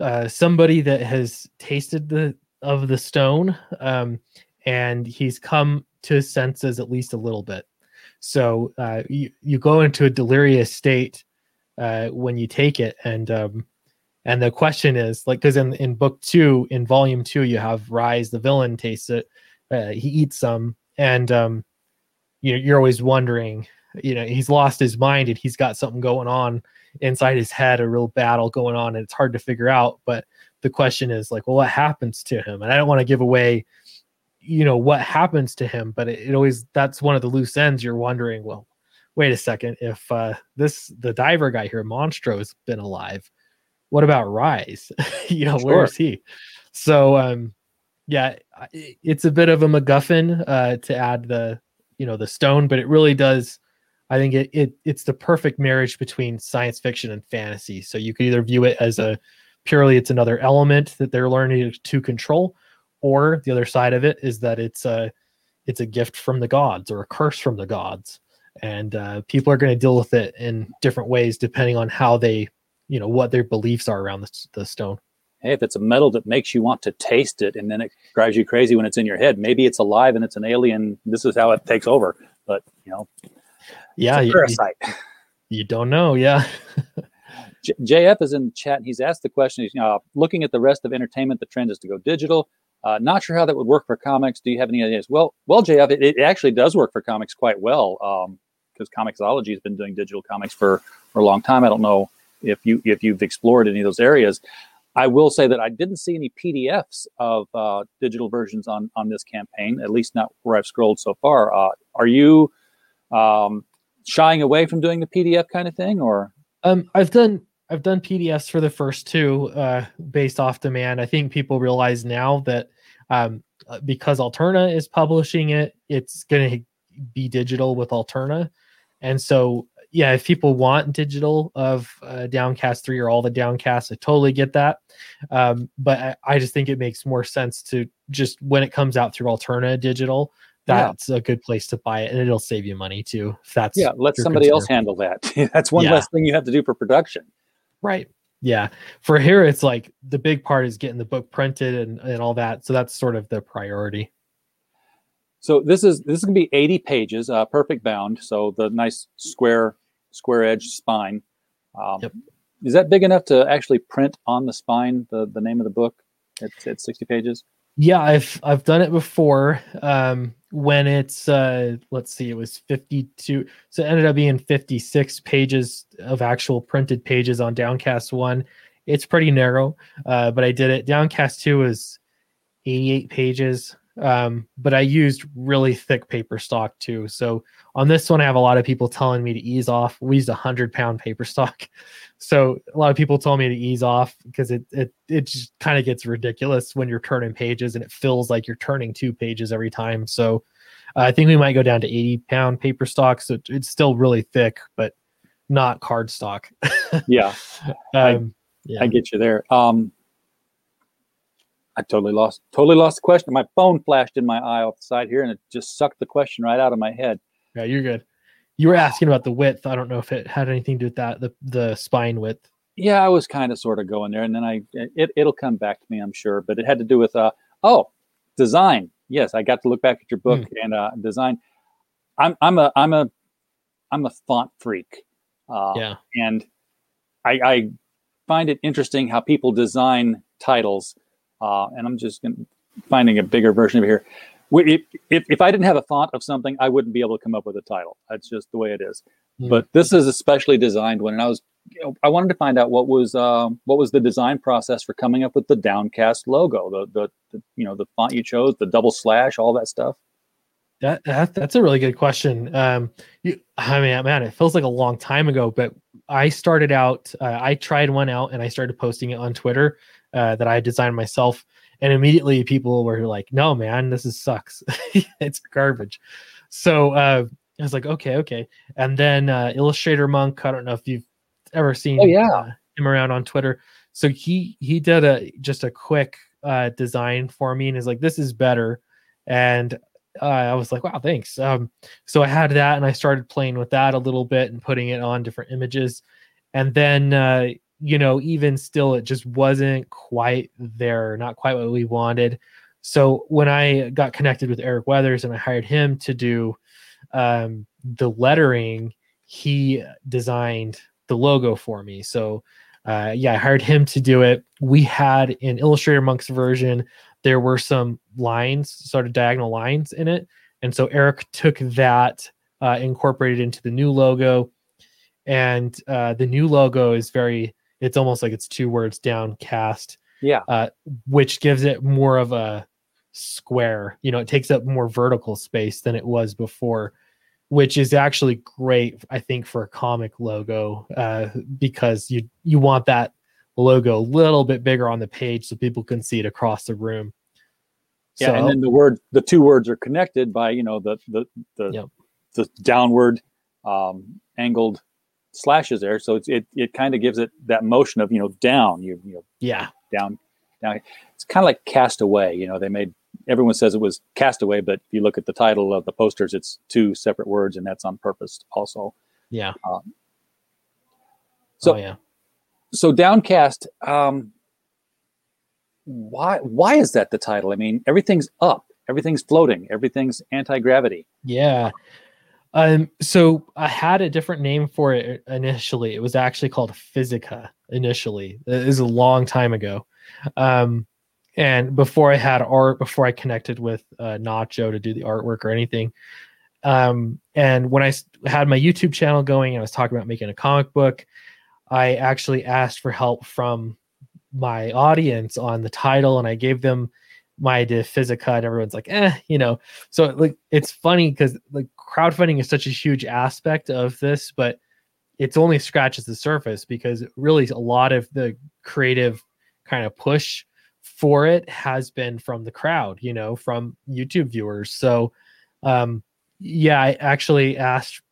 uh, somebody that has tasted the of the stone, um, and he's come to his senses at least a little bit. So uh, you you go into a delirious state uh, when you take it, and um, and the question is like, because in, in book two, in volume two, you have Rise, the villain, tastes it. Uh, he eats some, and um, you you're always wondering, you know, he's lost his mind and he's got something going on inside his head, a real battle going on, and it's hard to figure out. But the question is like, well, what happens to him? And I don't want to give away, you know, what happens to him, but it, it always that's one of the loose ends. You're wondering, well, wait a second, if uh, this the diver guy here, Monstro, has been alive what about Rise? you know, sure. where is he? So, um, yeah, it's a bit of a MacGuffin uh, to add the, you know, the stone, but it really does. I think it, it it's the perfect marriage between science fiction and fantasy. So you could either view it as a purely it's another element that they're learning to control, or the other side of it is that it's a it's a gift from the gods or a curse from the gods, and uh, people are going to deal with it in different ways depending on how they you know what their beliefs are around the, the stone. Hey if it's a metal that makes you want to taste it and then it drives you crazy when it's in your head maybe it's alive and it's an alien this is how it takes over. But you know yeah you, you, don't know yeah. J- jf is in the chat and he's asked the question he's uh, looking at the rest of entertainment the trend is to go digital. Uh, not sure how that would work for comics. Do you have any ideas? Well well jf it, it actually does work for comics quite well because um, comixology has been doing digital comics for for a long time. I don't know if you if you've explored any of those areas. I will say that I didn't see any PDFs of uh, digital versions on on this campaign, at least not where I've scrolled so far. Uh, are you um, shying away from doing the PDF kind of thing, or? Um, I've done I've done PDFs for the first two uh, based off demand. I think people realize now that um, uh, because Alterna is publishing it, it's going to be digital with Alterna, and so yeah, if people want digital of uh, Downcast 3 or all the Downcast, I totally get that. Um, but I, I, just think it makes more sense to just when it comes out through Alterna Digital, that's yeah. a good place to buy it and it'll save you money too. If that's yeah, let somebody concern. else handle that. that's one yeah. less thing you have to do for production. Right. Yeah. For here, it's like the big part is getting the book printed and, and all that. So that's sort of the priority. So this is this is gonna be 80 pages, uh, perfect bound. So the nice square square edge spine. Um, yep. Is that big enough to actually print on the spine the, the name of the book? It's, it's 60 pages. Yeah, I've I've done it before. Um, when it's uh, let's see, it was 52. So it ended up being 56 pages of actual printed pages on Downcast one. It's pretty narrow, uh, but I did it. Downcast two is 88 pages. Um, but I used really thick paper stock too. So on this one, I have a lot of people telling me to ease off. We used a hundred pound paper stock, so a lot of people told me to ease off because it it it just kind of gets ridiculous when you're turning pages and it feels like you're turning two pages every time. So uh, I think we might go down to 80 pound paper stock. So it's still really thick, but not card stock. yeah. um, yeah. I get you there. Um, I totally lost totally lost the question. My phone flashed in my eye off the side here, and it just sucked the question right out of my head. Yeah, you're good. You were asking about the width. I don't know if it had anything to do with that the the spine width. Yeah, I was kind of sort of going there, and then I it it'll come back to me, I'm sure. But it had to do with uh oh design. Yes, I got to look back at your book mm. and uh, design. I'm I'm a I'm a I'm a font freak. Uh, yeah, and I, I find it interesting how people design titles uh, and I'm just finding a bigger version of it here. If, if, if, I didn't have a font of something, I wouldn't be able to come up with a title. That's just the way it is. Mm. But this is a specially designed one, and I was you know, I wanted to find out what was uh, what was the design process for coming up with the downcast logo, the, the, the you know the font you chose, the double slash, all that stuff. That, that that's a really good question. Um, you, I mean, man, it feels like a long time ago, but I started out. Uh, I tried one out, and I started posting it on Twitter uh, that I designed myself. And immediately people were like, no, man, this is sucks. it's garbage. So uh, I was like, okay, okay. And then uh, Illustrator Monk, I don't know if you've ever seen oh, yeah. Uh, him around on Twitter. So he he did a just a quick uh, design for me and is like, this is better. And uh, I was like, wow, thanks. Um, so I had that and I started playing with that a little bit and putting it on different images. And then uh, you know, even still, it just wasn't quite there, not quite what we wanted. So when I got connected with Eric Weathers and I hired him to do um, the lettering, he designed the logo for me. So uh, yeah, I hired him to do it. We had an Illustrator Monk's version, there were some lines, sort of diagonal lines in it. And so Eric took that, uh, incorporated into the new logo. And uh, the new logo is very it's almost like it's two words downcast. Yeah. Uh, which gives it more of a square. You know, it takes up more vertical space than it was before, which is actually great, I think, for a comic logo uh, because you you want that logo a little bit bigger on the page so people can see it across the room. Yeah, so, and then the word, the two words are connected by you know the the the, yep. the downward um, angled slashes there, so it's, it it kind of gives it that motion of you know down, you you know yeah down down. It's kind of like Castaway. You know, they made everyone says it was Castaway, but if you look at the title of the posters, it's two separate words, and that's on purpose also. Yeah. Um, so oh, yeah. So downcast. Um, why why is that the title? I mean, everything's up, everything's floating, everything's anti gravity. Yeah. Um, so I had a different name for it initially. It was actually called Physica initially. It was a long time ago. Um, and before I had art, before I connected with uh, Nacho to do the artwork or anything. Um, and when I had my YouTube channel going, and I was talking about making a comic book. I actually asked for help from my audience on the title, and I gave them my idea of Physica, and everyone's like, eh, you know. So like, it's funny because like crowdfunding is such a huge aspect of this, but it's only scratches the surface because really a lot of the creative kind of push for it has been from the crowd, you know, from YouTube viewers. So, um, yeah, I actually asked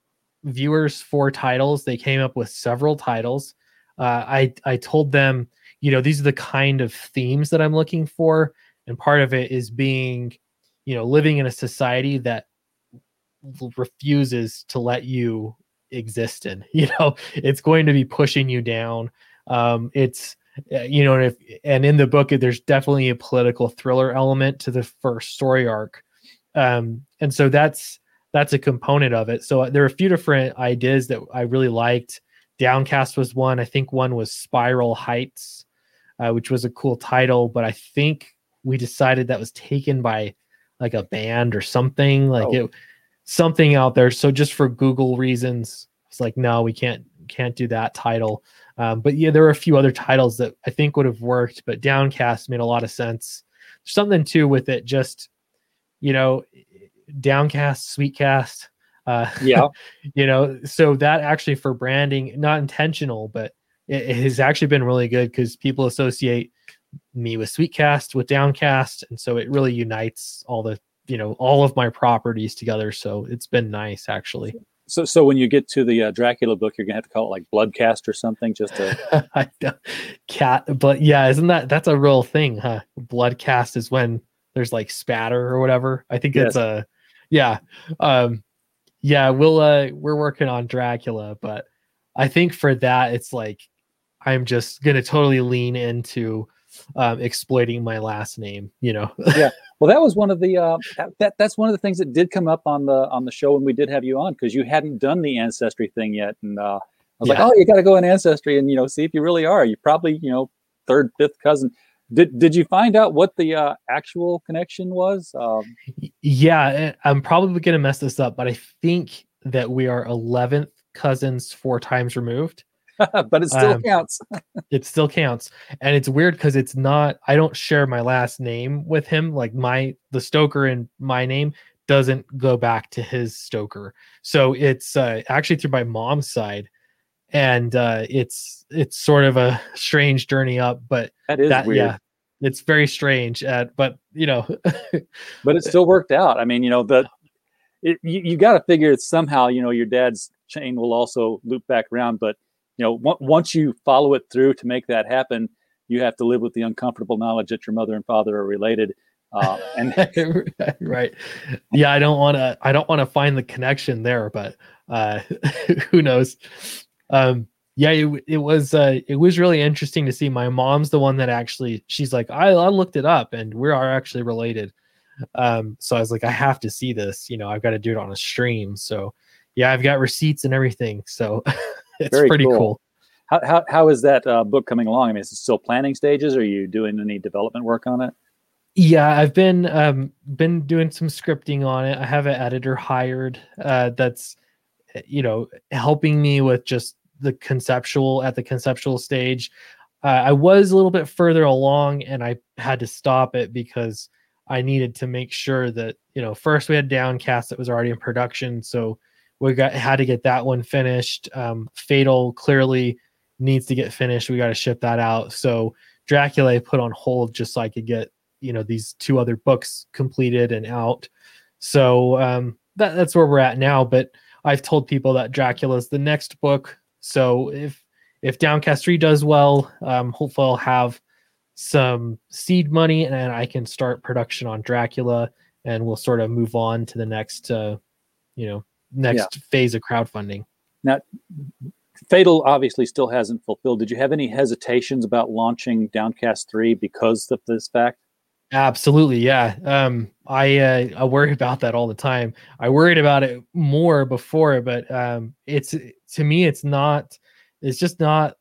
viewers for titles. They came up with several titles. Uh, I I told them, you know, these are the kind of themes that I'm looking for, and part of it is being, you know, living in a society that refuses to let you exist in you know? It's going to be pushing you down. Um it's uh, you know and if and in the book there's definitely a political thriller element to the first story arc. Um and so that's that's a component of it. So uh, there are a few different ideas that i really liked. Downcast was one. I think one was spiral heights uh, which was a cool title but i think we decided that was taken by like a band or something like oh. it something out there. So just for Google reasons, it's like no, we can't can't do that title. Um, but yeah, there were a few other titles that I think would have worked, but Downcast made a lot of sense. There's something too with it. Just you know, downcast, sweetcast. Uh, Yeah. you know, so that actually for branding, not intentional, but it, it has actually been really good because people associate me with Sweetcast with Downcast, and so it really unites all the you know all of my properties together. So it's been nice actually. So, so when you get to the uh, Dracula book, you're gonna have to call it like Bloodcast or something, just to. Cat, but yeah, isn't that that's a real thing, huh? Bloodcast is when there's like spatter or whatever. I think it's Yes. a yeah. Um yeah, we'll uh we're working on Dracula, but I think for that it's like I'm just gonna totally lean into um exploiting my last name, you know. Yeah. Well, that was one of the uh, that, that that's one of the things that did come up on the on the show when we did have you on because you hadn't done the ancestry thing yet, and uh, I was like, oh, you got to go in ancestry and you know see if you really are. You probably you know third, fifth cousin. Did did you find out what the uh, actual connection was? Um, yeah, eh, I'm probably gonna mess this up, but I think that we are 11th cousins four times removed. but it still Um, counts. it still counts and it's weird because it's not i don't share my last name with him like my the stoker in my name doesn't go back to his stoker so it's uh, actually through my mom's side and uh it's it's sort of a strange journey up but That is that weird. yeah it's very strange uh, but you know but it still worked out. I mean, you know, the it, you, you got to figure it somehow. You know, your dad's chain will also loop back around. But you know, on- once you follow it through to make that happen, you have to live with the uncomfortable knowledge that your mother and father are related. Uh, and right yeah i don't want to i don't want to find the connection there but uh who knows? Um yeah it, it was uh it was really interesting to see. My mom's the one that actually she's like i, I looked it up and we are actually related. Um so i was like i have to see this you know i've got to do it on a stream. So yeah i've got receipts and everything so it's Very pretty cool. cool. how, how, how is that uh, book coming along? I mean, is it still planning stages? Are you doing any development work on it? Yeah, I've been um been doing some scripting on it. I have an editor hired uh that's you know helping me with just the conceptual at the conceptual stage. Uh, I was a little bit further along and I had to stop it because I needed to make sure that you know first we had Downcast that was already in production, so we got had to get that one finished. Um, Fatal clearly needs to get finished. We got to ship that out. So Dracula put on hold just so I could get you know these two other books completed and out. So um, that, that's where we're at now. But I've told people that Dracula's the next book. So if if Downcast 3 does well, um, hopefully I'll have some seed money and I can start production on Dracula and we'll sort of move on to the next uh, you know next phase of crowdfunding. Now, Fatal obviously still hasn't fulfilled. Did you have any hesitations about launching Downcast 3 because of this fact? Absolutely, yeah. Um, I uh, I worry about that all the time. I worried about it more before, but um, it's to me, it's not. It's just not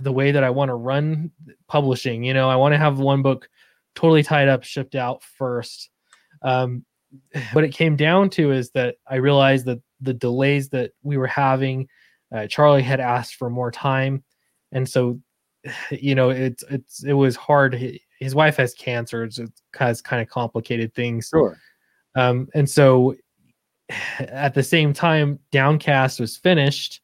the way that I want to run publishing. You know, I want to have one book totally tied up, shipped out first. Um, what it came down to is that I realized that the delays that we were having, uh, Charlie had asked for more time, and so you know it's it's it was hard. His wife has cancer. So it has kind of complicated things. Sure. um and so at the same time downcast was finished.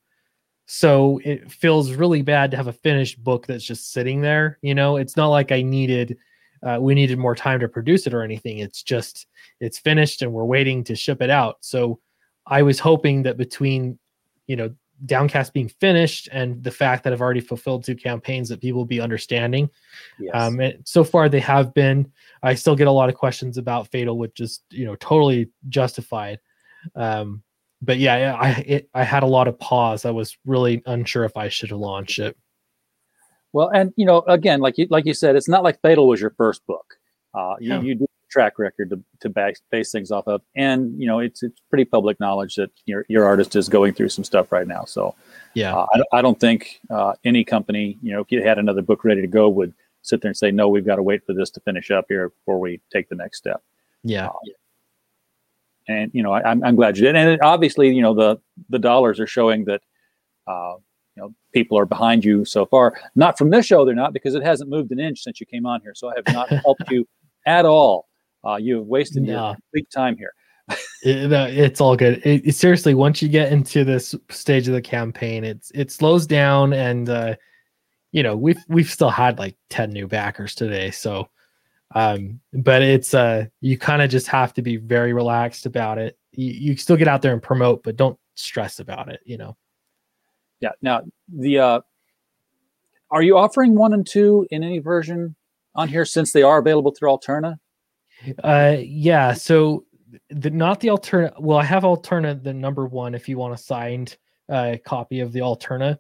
So it feels really bad to have a finished book that's just sitting there you know? It's not like i needed uh, we needed more time to produce it or anything. It's just it's finished and we're waiting to ship it out. So i was hoping that between you know downcast being finished and the fact that i've already fulfilled two campaigns that people will be understanding Yes. um, and so far they have been. I still get a lot of questions about Fatal, which is you know totally justified. Um, but yeah, I it, I had a lot of pause. I was really unsure if I should have launched it. Well, and you know, again, like you like you said, it's not like Fatal was your first book. Uh, you, Yeah. you do a track record to, to base, base things off of, and you know, it's it's pretty public knowledge that your your artist is going through some stuff right now. So Yeah, uh, I, don't- I don't think uh, any company, you know, if you had another book ready to go, would sit there and say, no, we've got to wait for this to finish up here before we take the next step. yeah, and you know I, I'm, I'm glad you did. And it, obviously you know the the dollars are showing that uh, you know people are behind you so far. Not from this show they're not because it hasn't moved an inch since you came on here. So i have not helped you at all Uh, you have wasted Nah. your complete time here. It- no, it's all good. It, it- seriously, once you get into this stage of the campaign, it's it slows down, and uh, you know we've we've still had like ten new backers today, so um, but it's uh you kind of just have to be very relaxed about it. You, you still get out there and promote, but don't stress about it. You know. Yeah. Now the uh, are you offering one and two in any version on here since they are available through Alterna? Uh, yeah. So the not the alternate. Well, I have Alterna the number one if you want a signed uh, copy of the Alterna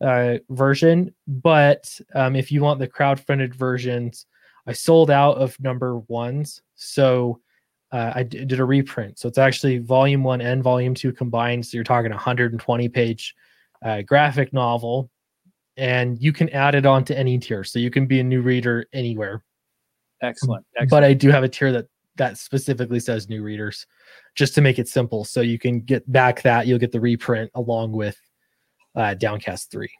uh, version. But um, if you want the crowd-funded versions, I sold out of number ones. So uh, I d- did a reprint. So it's actually volume one and volume two combined. So you're talking 120 page uh, graphic novel, and you can add it on to any tier. So you can be a new reader anywhere Excellent. Excellent. but I do have a tier that that specifically says new readers, just to make it simple. So you can get back that you'll get the reprint along with uh, Downcast three.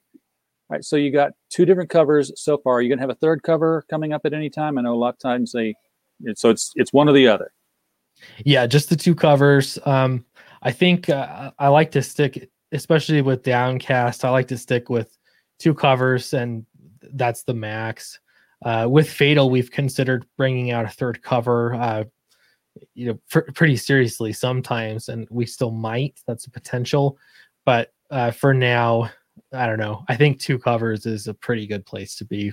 All right, so you got two different covers so far. Are you going to have a third cover coming up at any time? I know a lot of times they, so it's it's one or the other. Yeah, just the two covers. Um, I think uh, I like to stick, especially with Downcast. I like to stick with two covers, and that's the max. Uh, with Fatal, we've considered bringing out a third cover. Uh, you know, pr- pretty seriously sometimes, and we still might. That's a potential, but uh, for now, I don't know. I think two covers is a pretty good place to be.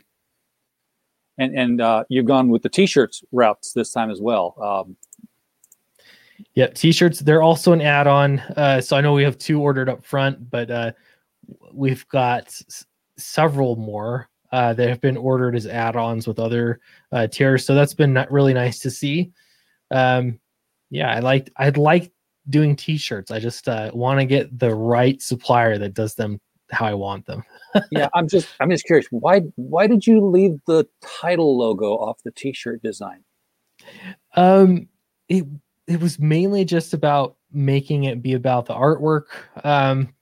And and uh, you've gone with the t-shirts routes this time as well. Um, Yeah, t-shirts. They're also an add-on. Uh, so I know we have two ordered up front, but uh, we've got s- several more uh, that have been ordered as add-ons with other uh, tiers. So that's been not really nice to see. Um, yeah, I like. I'd like doing t-shirts. I just uh, want to get the right supplier that does them how I want them. yeah, I'm just I'm just curious why why did you leave the title logo off the t-shirt design? Um, it it was mainly just about making it be about the artwork. Um,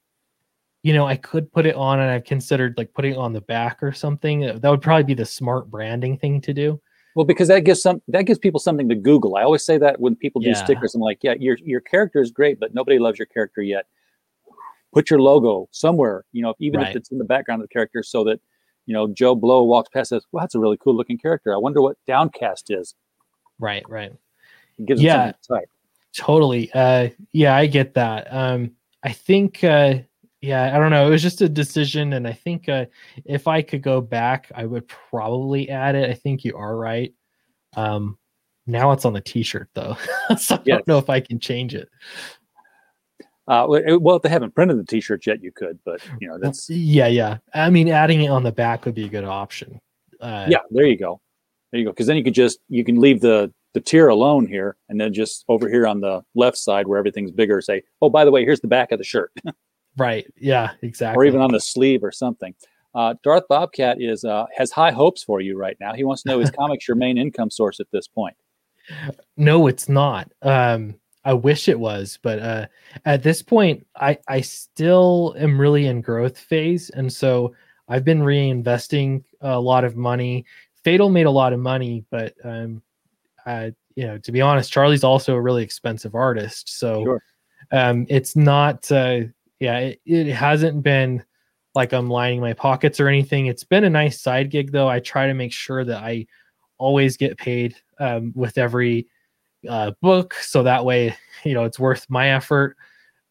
you know, I could put it on, and I've considered like putting it on the back or something. Uh, That would probably be the smart branding thing to do. Well, because that gives some that gives people something to Google. I always say that when people do Yeah. stickers, I'm like, yeah, your your character is great, but nobody loves your character yet. Put your logo somewhere, you know, even Right. if it's in the background of the character, so that you know Joe Blow walks past says, "Well, that's a really cool looking character. I wonder what Downcast is." Right, right. It gives Yeah. to type. Totally. Uh yeah, I get that. Um I think uh yeah, I don't know. It was just a decision and I think uh if I could go back, I would probably add it. I think you are right. Um now it's on the t-shirt though. so I Yes. don't know if I can change it. Uh, well, if they haven't printed the T-shirt yet, you could, but you know that's yeah, yeah. I mean adding it on the back would be a good option. Uh yeah. There you go, there you go. Because then you could just you can leave the the tier alone here, and then just over here on the left side where everything's bigger, say, "Oh, by the way, here's the back of the shirt." right. Yeah, exactly. or even on the sleeve or something. Uh, Darth Bobcat is uh, has high hopes for you right now. He wants to know is comics your main income source at this point? No, it's not. Um, I wish it was, but uh, at this point, I I still am really in growth phase, and so I've been reinvesting a lot of money. Fatal made a lot of money, but um, uh, you know, to be honest, Charlie's also a really expensive artist, so Sure. um, it's not. Uh, yeah, it, it hasn't been like I'm lining my pockets or anything. It's been a nice side gig, though. I try to make sure that I always get paid um, with every uh, book, so that way you know it's worth my effort.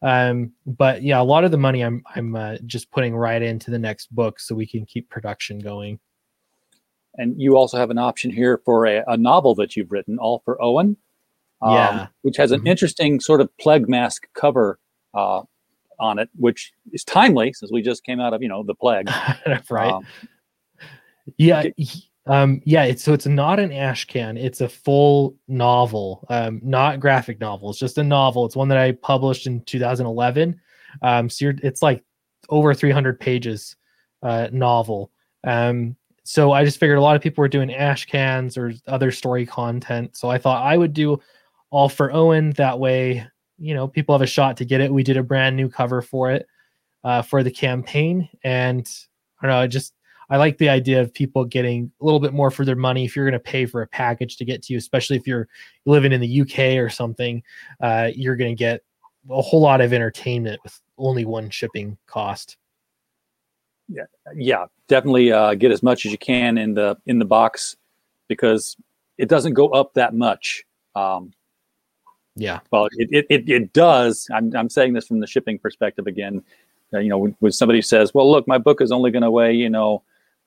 Um, but yeah, a lot of the money I'm I'm uh, just putting right into the next book, so we can keep production going. And you also have an option here for a, a novel that you've written, all for Owen, um, Yeah. which has an Mhm. interesting sort of plague mask cover uh, on it, which is timely since we just came out of you know the plague. right? Um, yeah. Um, yeah, it's so it's not an ash can, it's a full novel, um, not graphic novel. It's just a novel. It's one that I published in 2011. Um, so you're, it's like over 300 pages uh, novel. Um, so I just figured a lot of people were doing ash cans or other story content. So I thought I would do all for Owen. That way, you know, people have a shot to get it. We did a brand new cover for it uh, for the campaign, and I don't know. I just I like the idea of people getting a little bit more for their money if you're going to pay for a package to get to you, especially if you're living in the UK or something. Uh, you're going to get a whole lot of entertainment with only one shipping cost. Yeah, yeah, definitely uh, get as much as you can in the in the box because it doesn't go up that much. Um, yeah. Well, it, it, it, it, does. I'm, I'm saying this from the shipping perspective again. Uh, you know, when, when, somebody says, well, look, my book is only going to weigh, you know,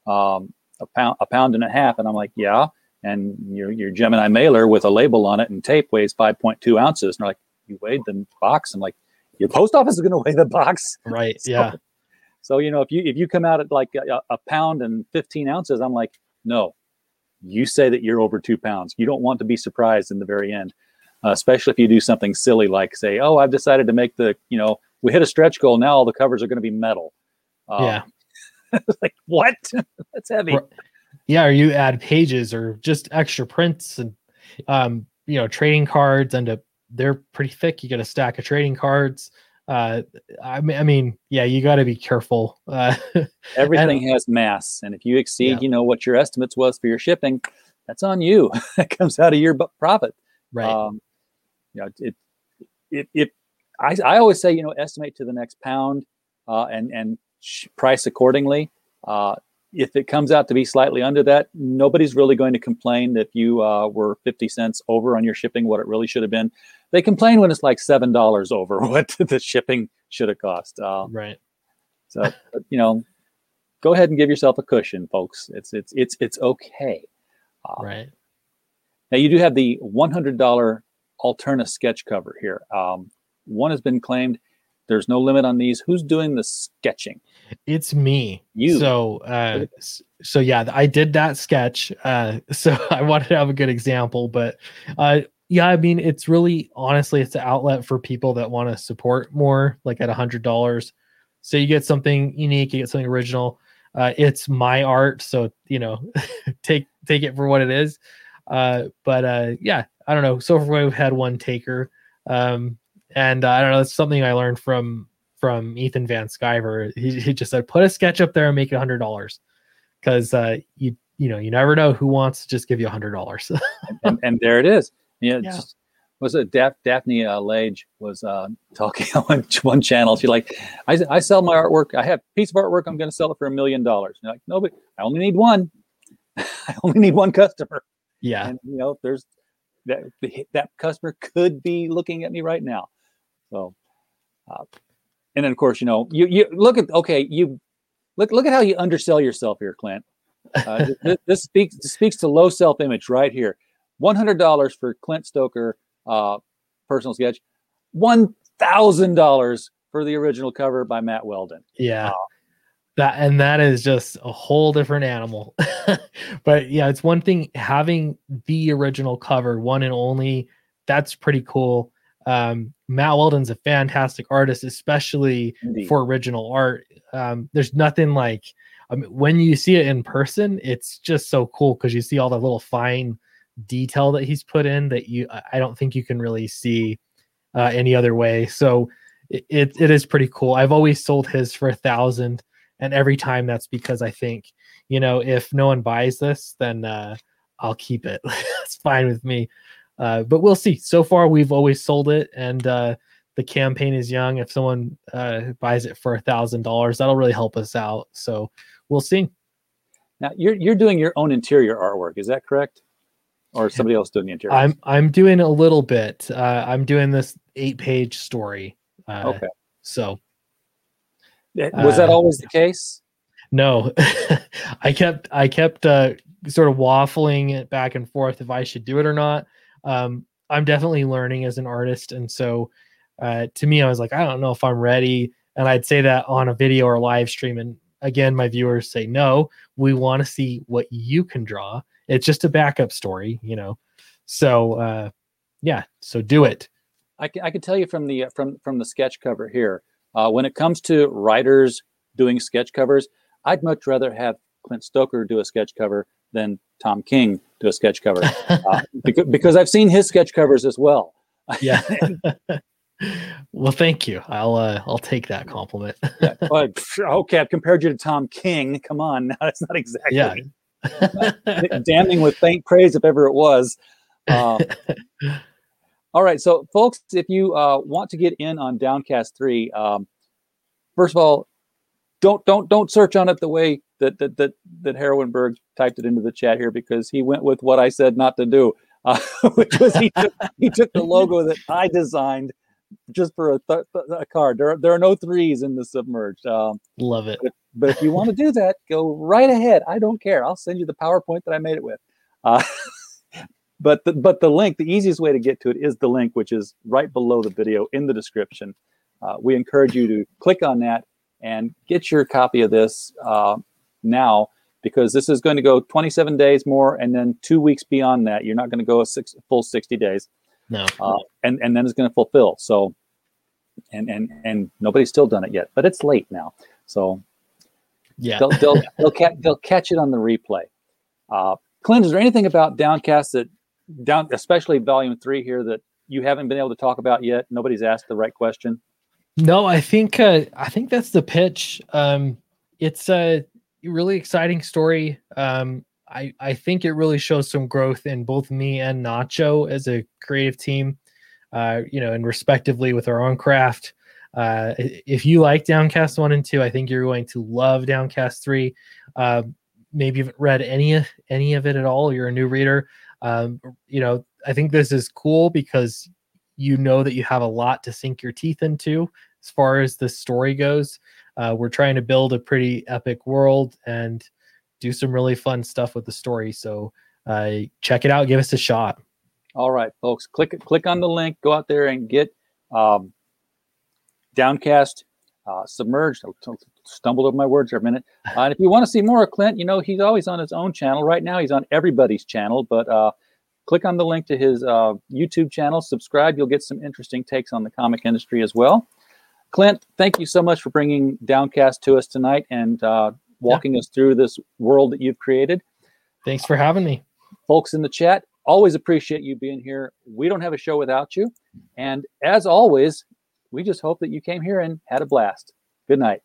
um, a pound, a pound and a half. And I'm like, yeah. And your, your Gemini mailer with a label on it and tape weighs 5.2 ounces. And they're like, you weighed the box. I'm like, your post office is going to weigh the box. Right. So, yeah. So, you know, if you, if you come out at like a, a pound and 15 ounces, I'm like, no, you say that you're over two pounds. You don't want to be surprised in the very end, uh, especially if you do something silly like say, "Oh, I've decided to make the you know we hit a stretch goal. Now all the covers are going to be metal." Um, yeah, like what? That's heavy. Yeah, or you add pages or just extra prints and um, you know trading cards and a, they're pretty thick. You get a stack of trading cards uh I mean, I mean yeah you got to be careful uh everything has mass and if you exceed yeah. you know what your estimates was for your shipping that's on you that comes out of your profit right um you know it it, it I, I always say you know estimate to the next pound uh and and price accordingly uh if it comes out to be slightly under that, nobody's really going to complain that you uh, were 50 cents over on your shipping what it really should have been. They complain when it's like $7 over what the shipping should have cost. Uh, right. So, you know, go ahead and give yourself a cushion, folks. It's, it's, it's, it's okay. Uh, right. Now you do have the $100 Alterna sketch cover here. Um, one has been claimed there's no limit on these. Who's doing the sketching? It's me. You. So, uh, so yeah, I did that sketch. Uh, so I wanted to have a good example, but, uh, yeah, I mean, it's really honestly, it's an outlet for people that want to support more, like at a hundred dollars. So you get something unique, you get something original. Uh, it's my art, so you know, take take it for what it is. Uh, but uh, yeah, I don't know. So far, we've had one taker. Um, and uh, I don't know. It's something I learned from from Ethan Van Sciver. He, he just said, put a sketch up there and make it hundred dollars, because uh, you you know you never know who wants to just give you a hundred dollars. and, and, there it is. Yeah. yeah. Just, was it Daph- Daphne uh, Lage was uh, talking on one channel? She like, I, I sell my artwork. I have a piece of artwork. I'm going to sell it for a million dollars. Like, no, but I only need one. I only need one customer. Yeah. And you know, there's that that customer could be looking at me right now. So, uh, and then of course, you know, you you look at okay, you look look at how you undersell yourself here, Clint. Uh, this, this, speaks this speaks to low self image right here. One hundred dollars for Clint Stoker uh, personal sketch. One thousand dollars for the original cover by Matt Weldon. Yeah. That and that is just a whole different animal. but yeah, it's one thing having the original cover, one and only. That's pretty cool. Um, Matt Weldon's a fantastic artist, especially Indeed. for original art. Um, there's nothing like I mean, when you see it in person, it's just so cool because you see all the little fine detail that he's put in that you I don't think you can really see uh, any other way. So it, it, it is pretty cool. I've always sold his for a thousand, and every time that's because I think you know if no one buys this, then uh, I'll keep it. it's fine with me. Uh, but we'll see. So far, we've always sold it, and uh, the campaign is young. If someone uh, buys it for a thousand dollars, that'll really help us out. So we'll see. Now you're you're doing your own interior artwork, is that correct? Or somebody else doing the interior? I'm I'm doing a little bit. Uh, I'm doing this eight page story. Uh, okay. So was that always the case? No, I kept I kept uh, sort of waffling it back and forth if I should do it or not um, I'm definitely learning as an artist, and so uh, to me, I was like, I don't know if I'm ready, and I'd say that on a video or a live stream, and again, my viewers say no. We want to see what you can draw. It's just a backup story, you know. So uh, yeah, so do it. I can, I can tell you from the from from the sketch cover here. Uh, when it comes to writers doing sketch covers, I'd much rather have Clint Stoker do a sketch cover than Tom King do a sketch cover uh, because, because I've seen his sketch covers as well. Yeah. well, thank you. I'll uh, I'll take that compliment. yeah, but okay, I've compared you to Tom King. Come on, now that's not exactly yeah. damning with faint praise if ever it was. Um, all right, so folks, if you uh, want to get in on Downcast three, um, first of all, don't don't don't search on it the way that that that that Heroinberg typed it into the chat here because he went with what I said not to do, uh, which was he took, he took the logo that I designed just for a, th- a card. There are, there are no threes in the submerged. Um, Love it. But, but, if you want to do that, go right ahead. I don't care. I'll send you the PowerPoint that I made it with. Uh, but the, but the link, the easiest way to get to it is the link, which is right below the video in the description. Uh, we encourage you to click on that and get your copy of this uh, now because this is going to go 27 days more and then two weeks beyond that. You're not going to go a six, full 60 days. No. Uh, and and then it's going to fulfill. So, and and and nobody's still done it yet, but it's late now. So, yeah, they'll they'll they'll, ca- they'll catch it on the replay. Uh, Clint, is there anything about Downcast that down, especially Volume Three here, that you haven't been able to talk about yet? Nobody's asked the right question. No, I think uh, I think that's the pitch. Um, it's a really exciting story. Um, I, I think it really shows some growth in both me and Nacho as a creative team, uh, you know, and respectively with our own craft. Uh, if you like Downcast one and two, I think you're going to love Downcast three. Uh, maybe you've read any any of it at all. You're a new reader. Um, you know, I think this is cool because you know that you have a lot to sink your teeth into as far as the story goes. Uh, we're trying to build a pretty epic world and do some really fun stuff with the story. So uh, check it out. Give us a shot. All right, folks. Click click on the link. Go out there and get um, Downcast, uh, Submerged. Stumbled over my words for a minute. Uh, and if you want to see more of Clint, you know he's always on his own channel. Right now, he's on everybody's channel. But uh, click on the link to his uh, YouTube channel. Subscribe. You'll get some interesting takes on the comic industry as well. Clint, thank you so much for bringing Downcast to us tonight and uh, walking yeah. us through this world that you've created. Thanks for having me. Folks in the chat, always appreciate you being here. We don't have a show without you. And as always, we just hope that you came here and had a blast. Good night.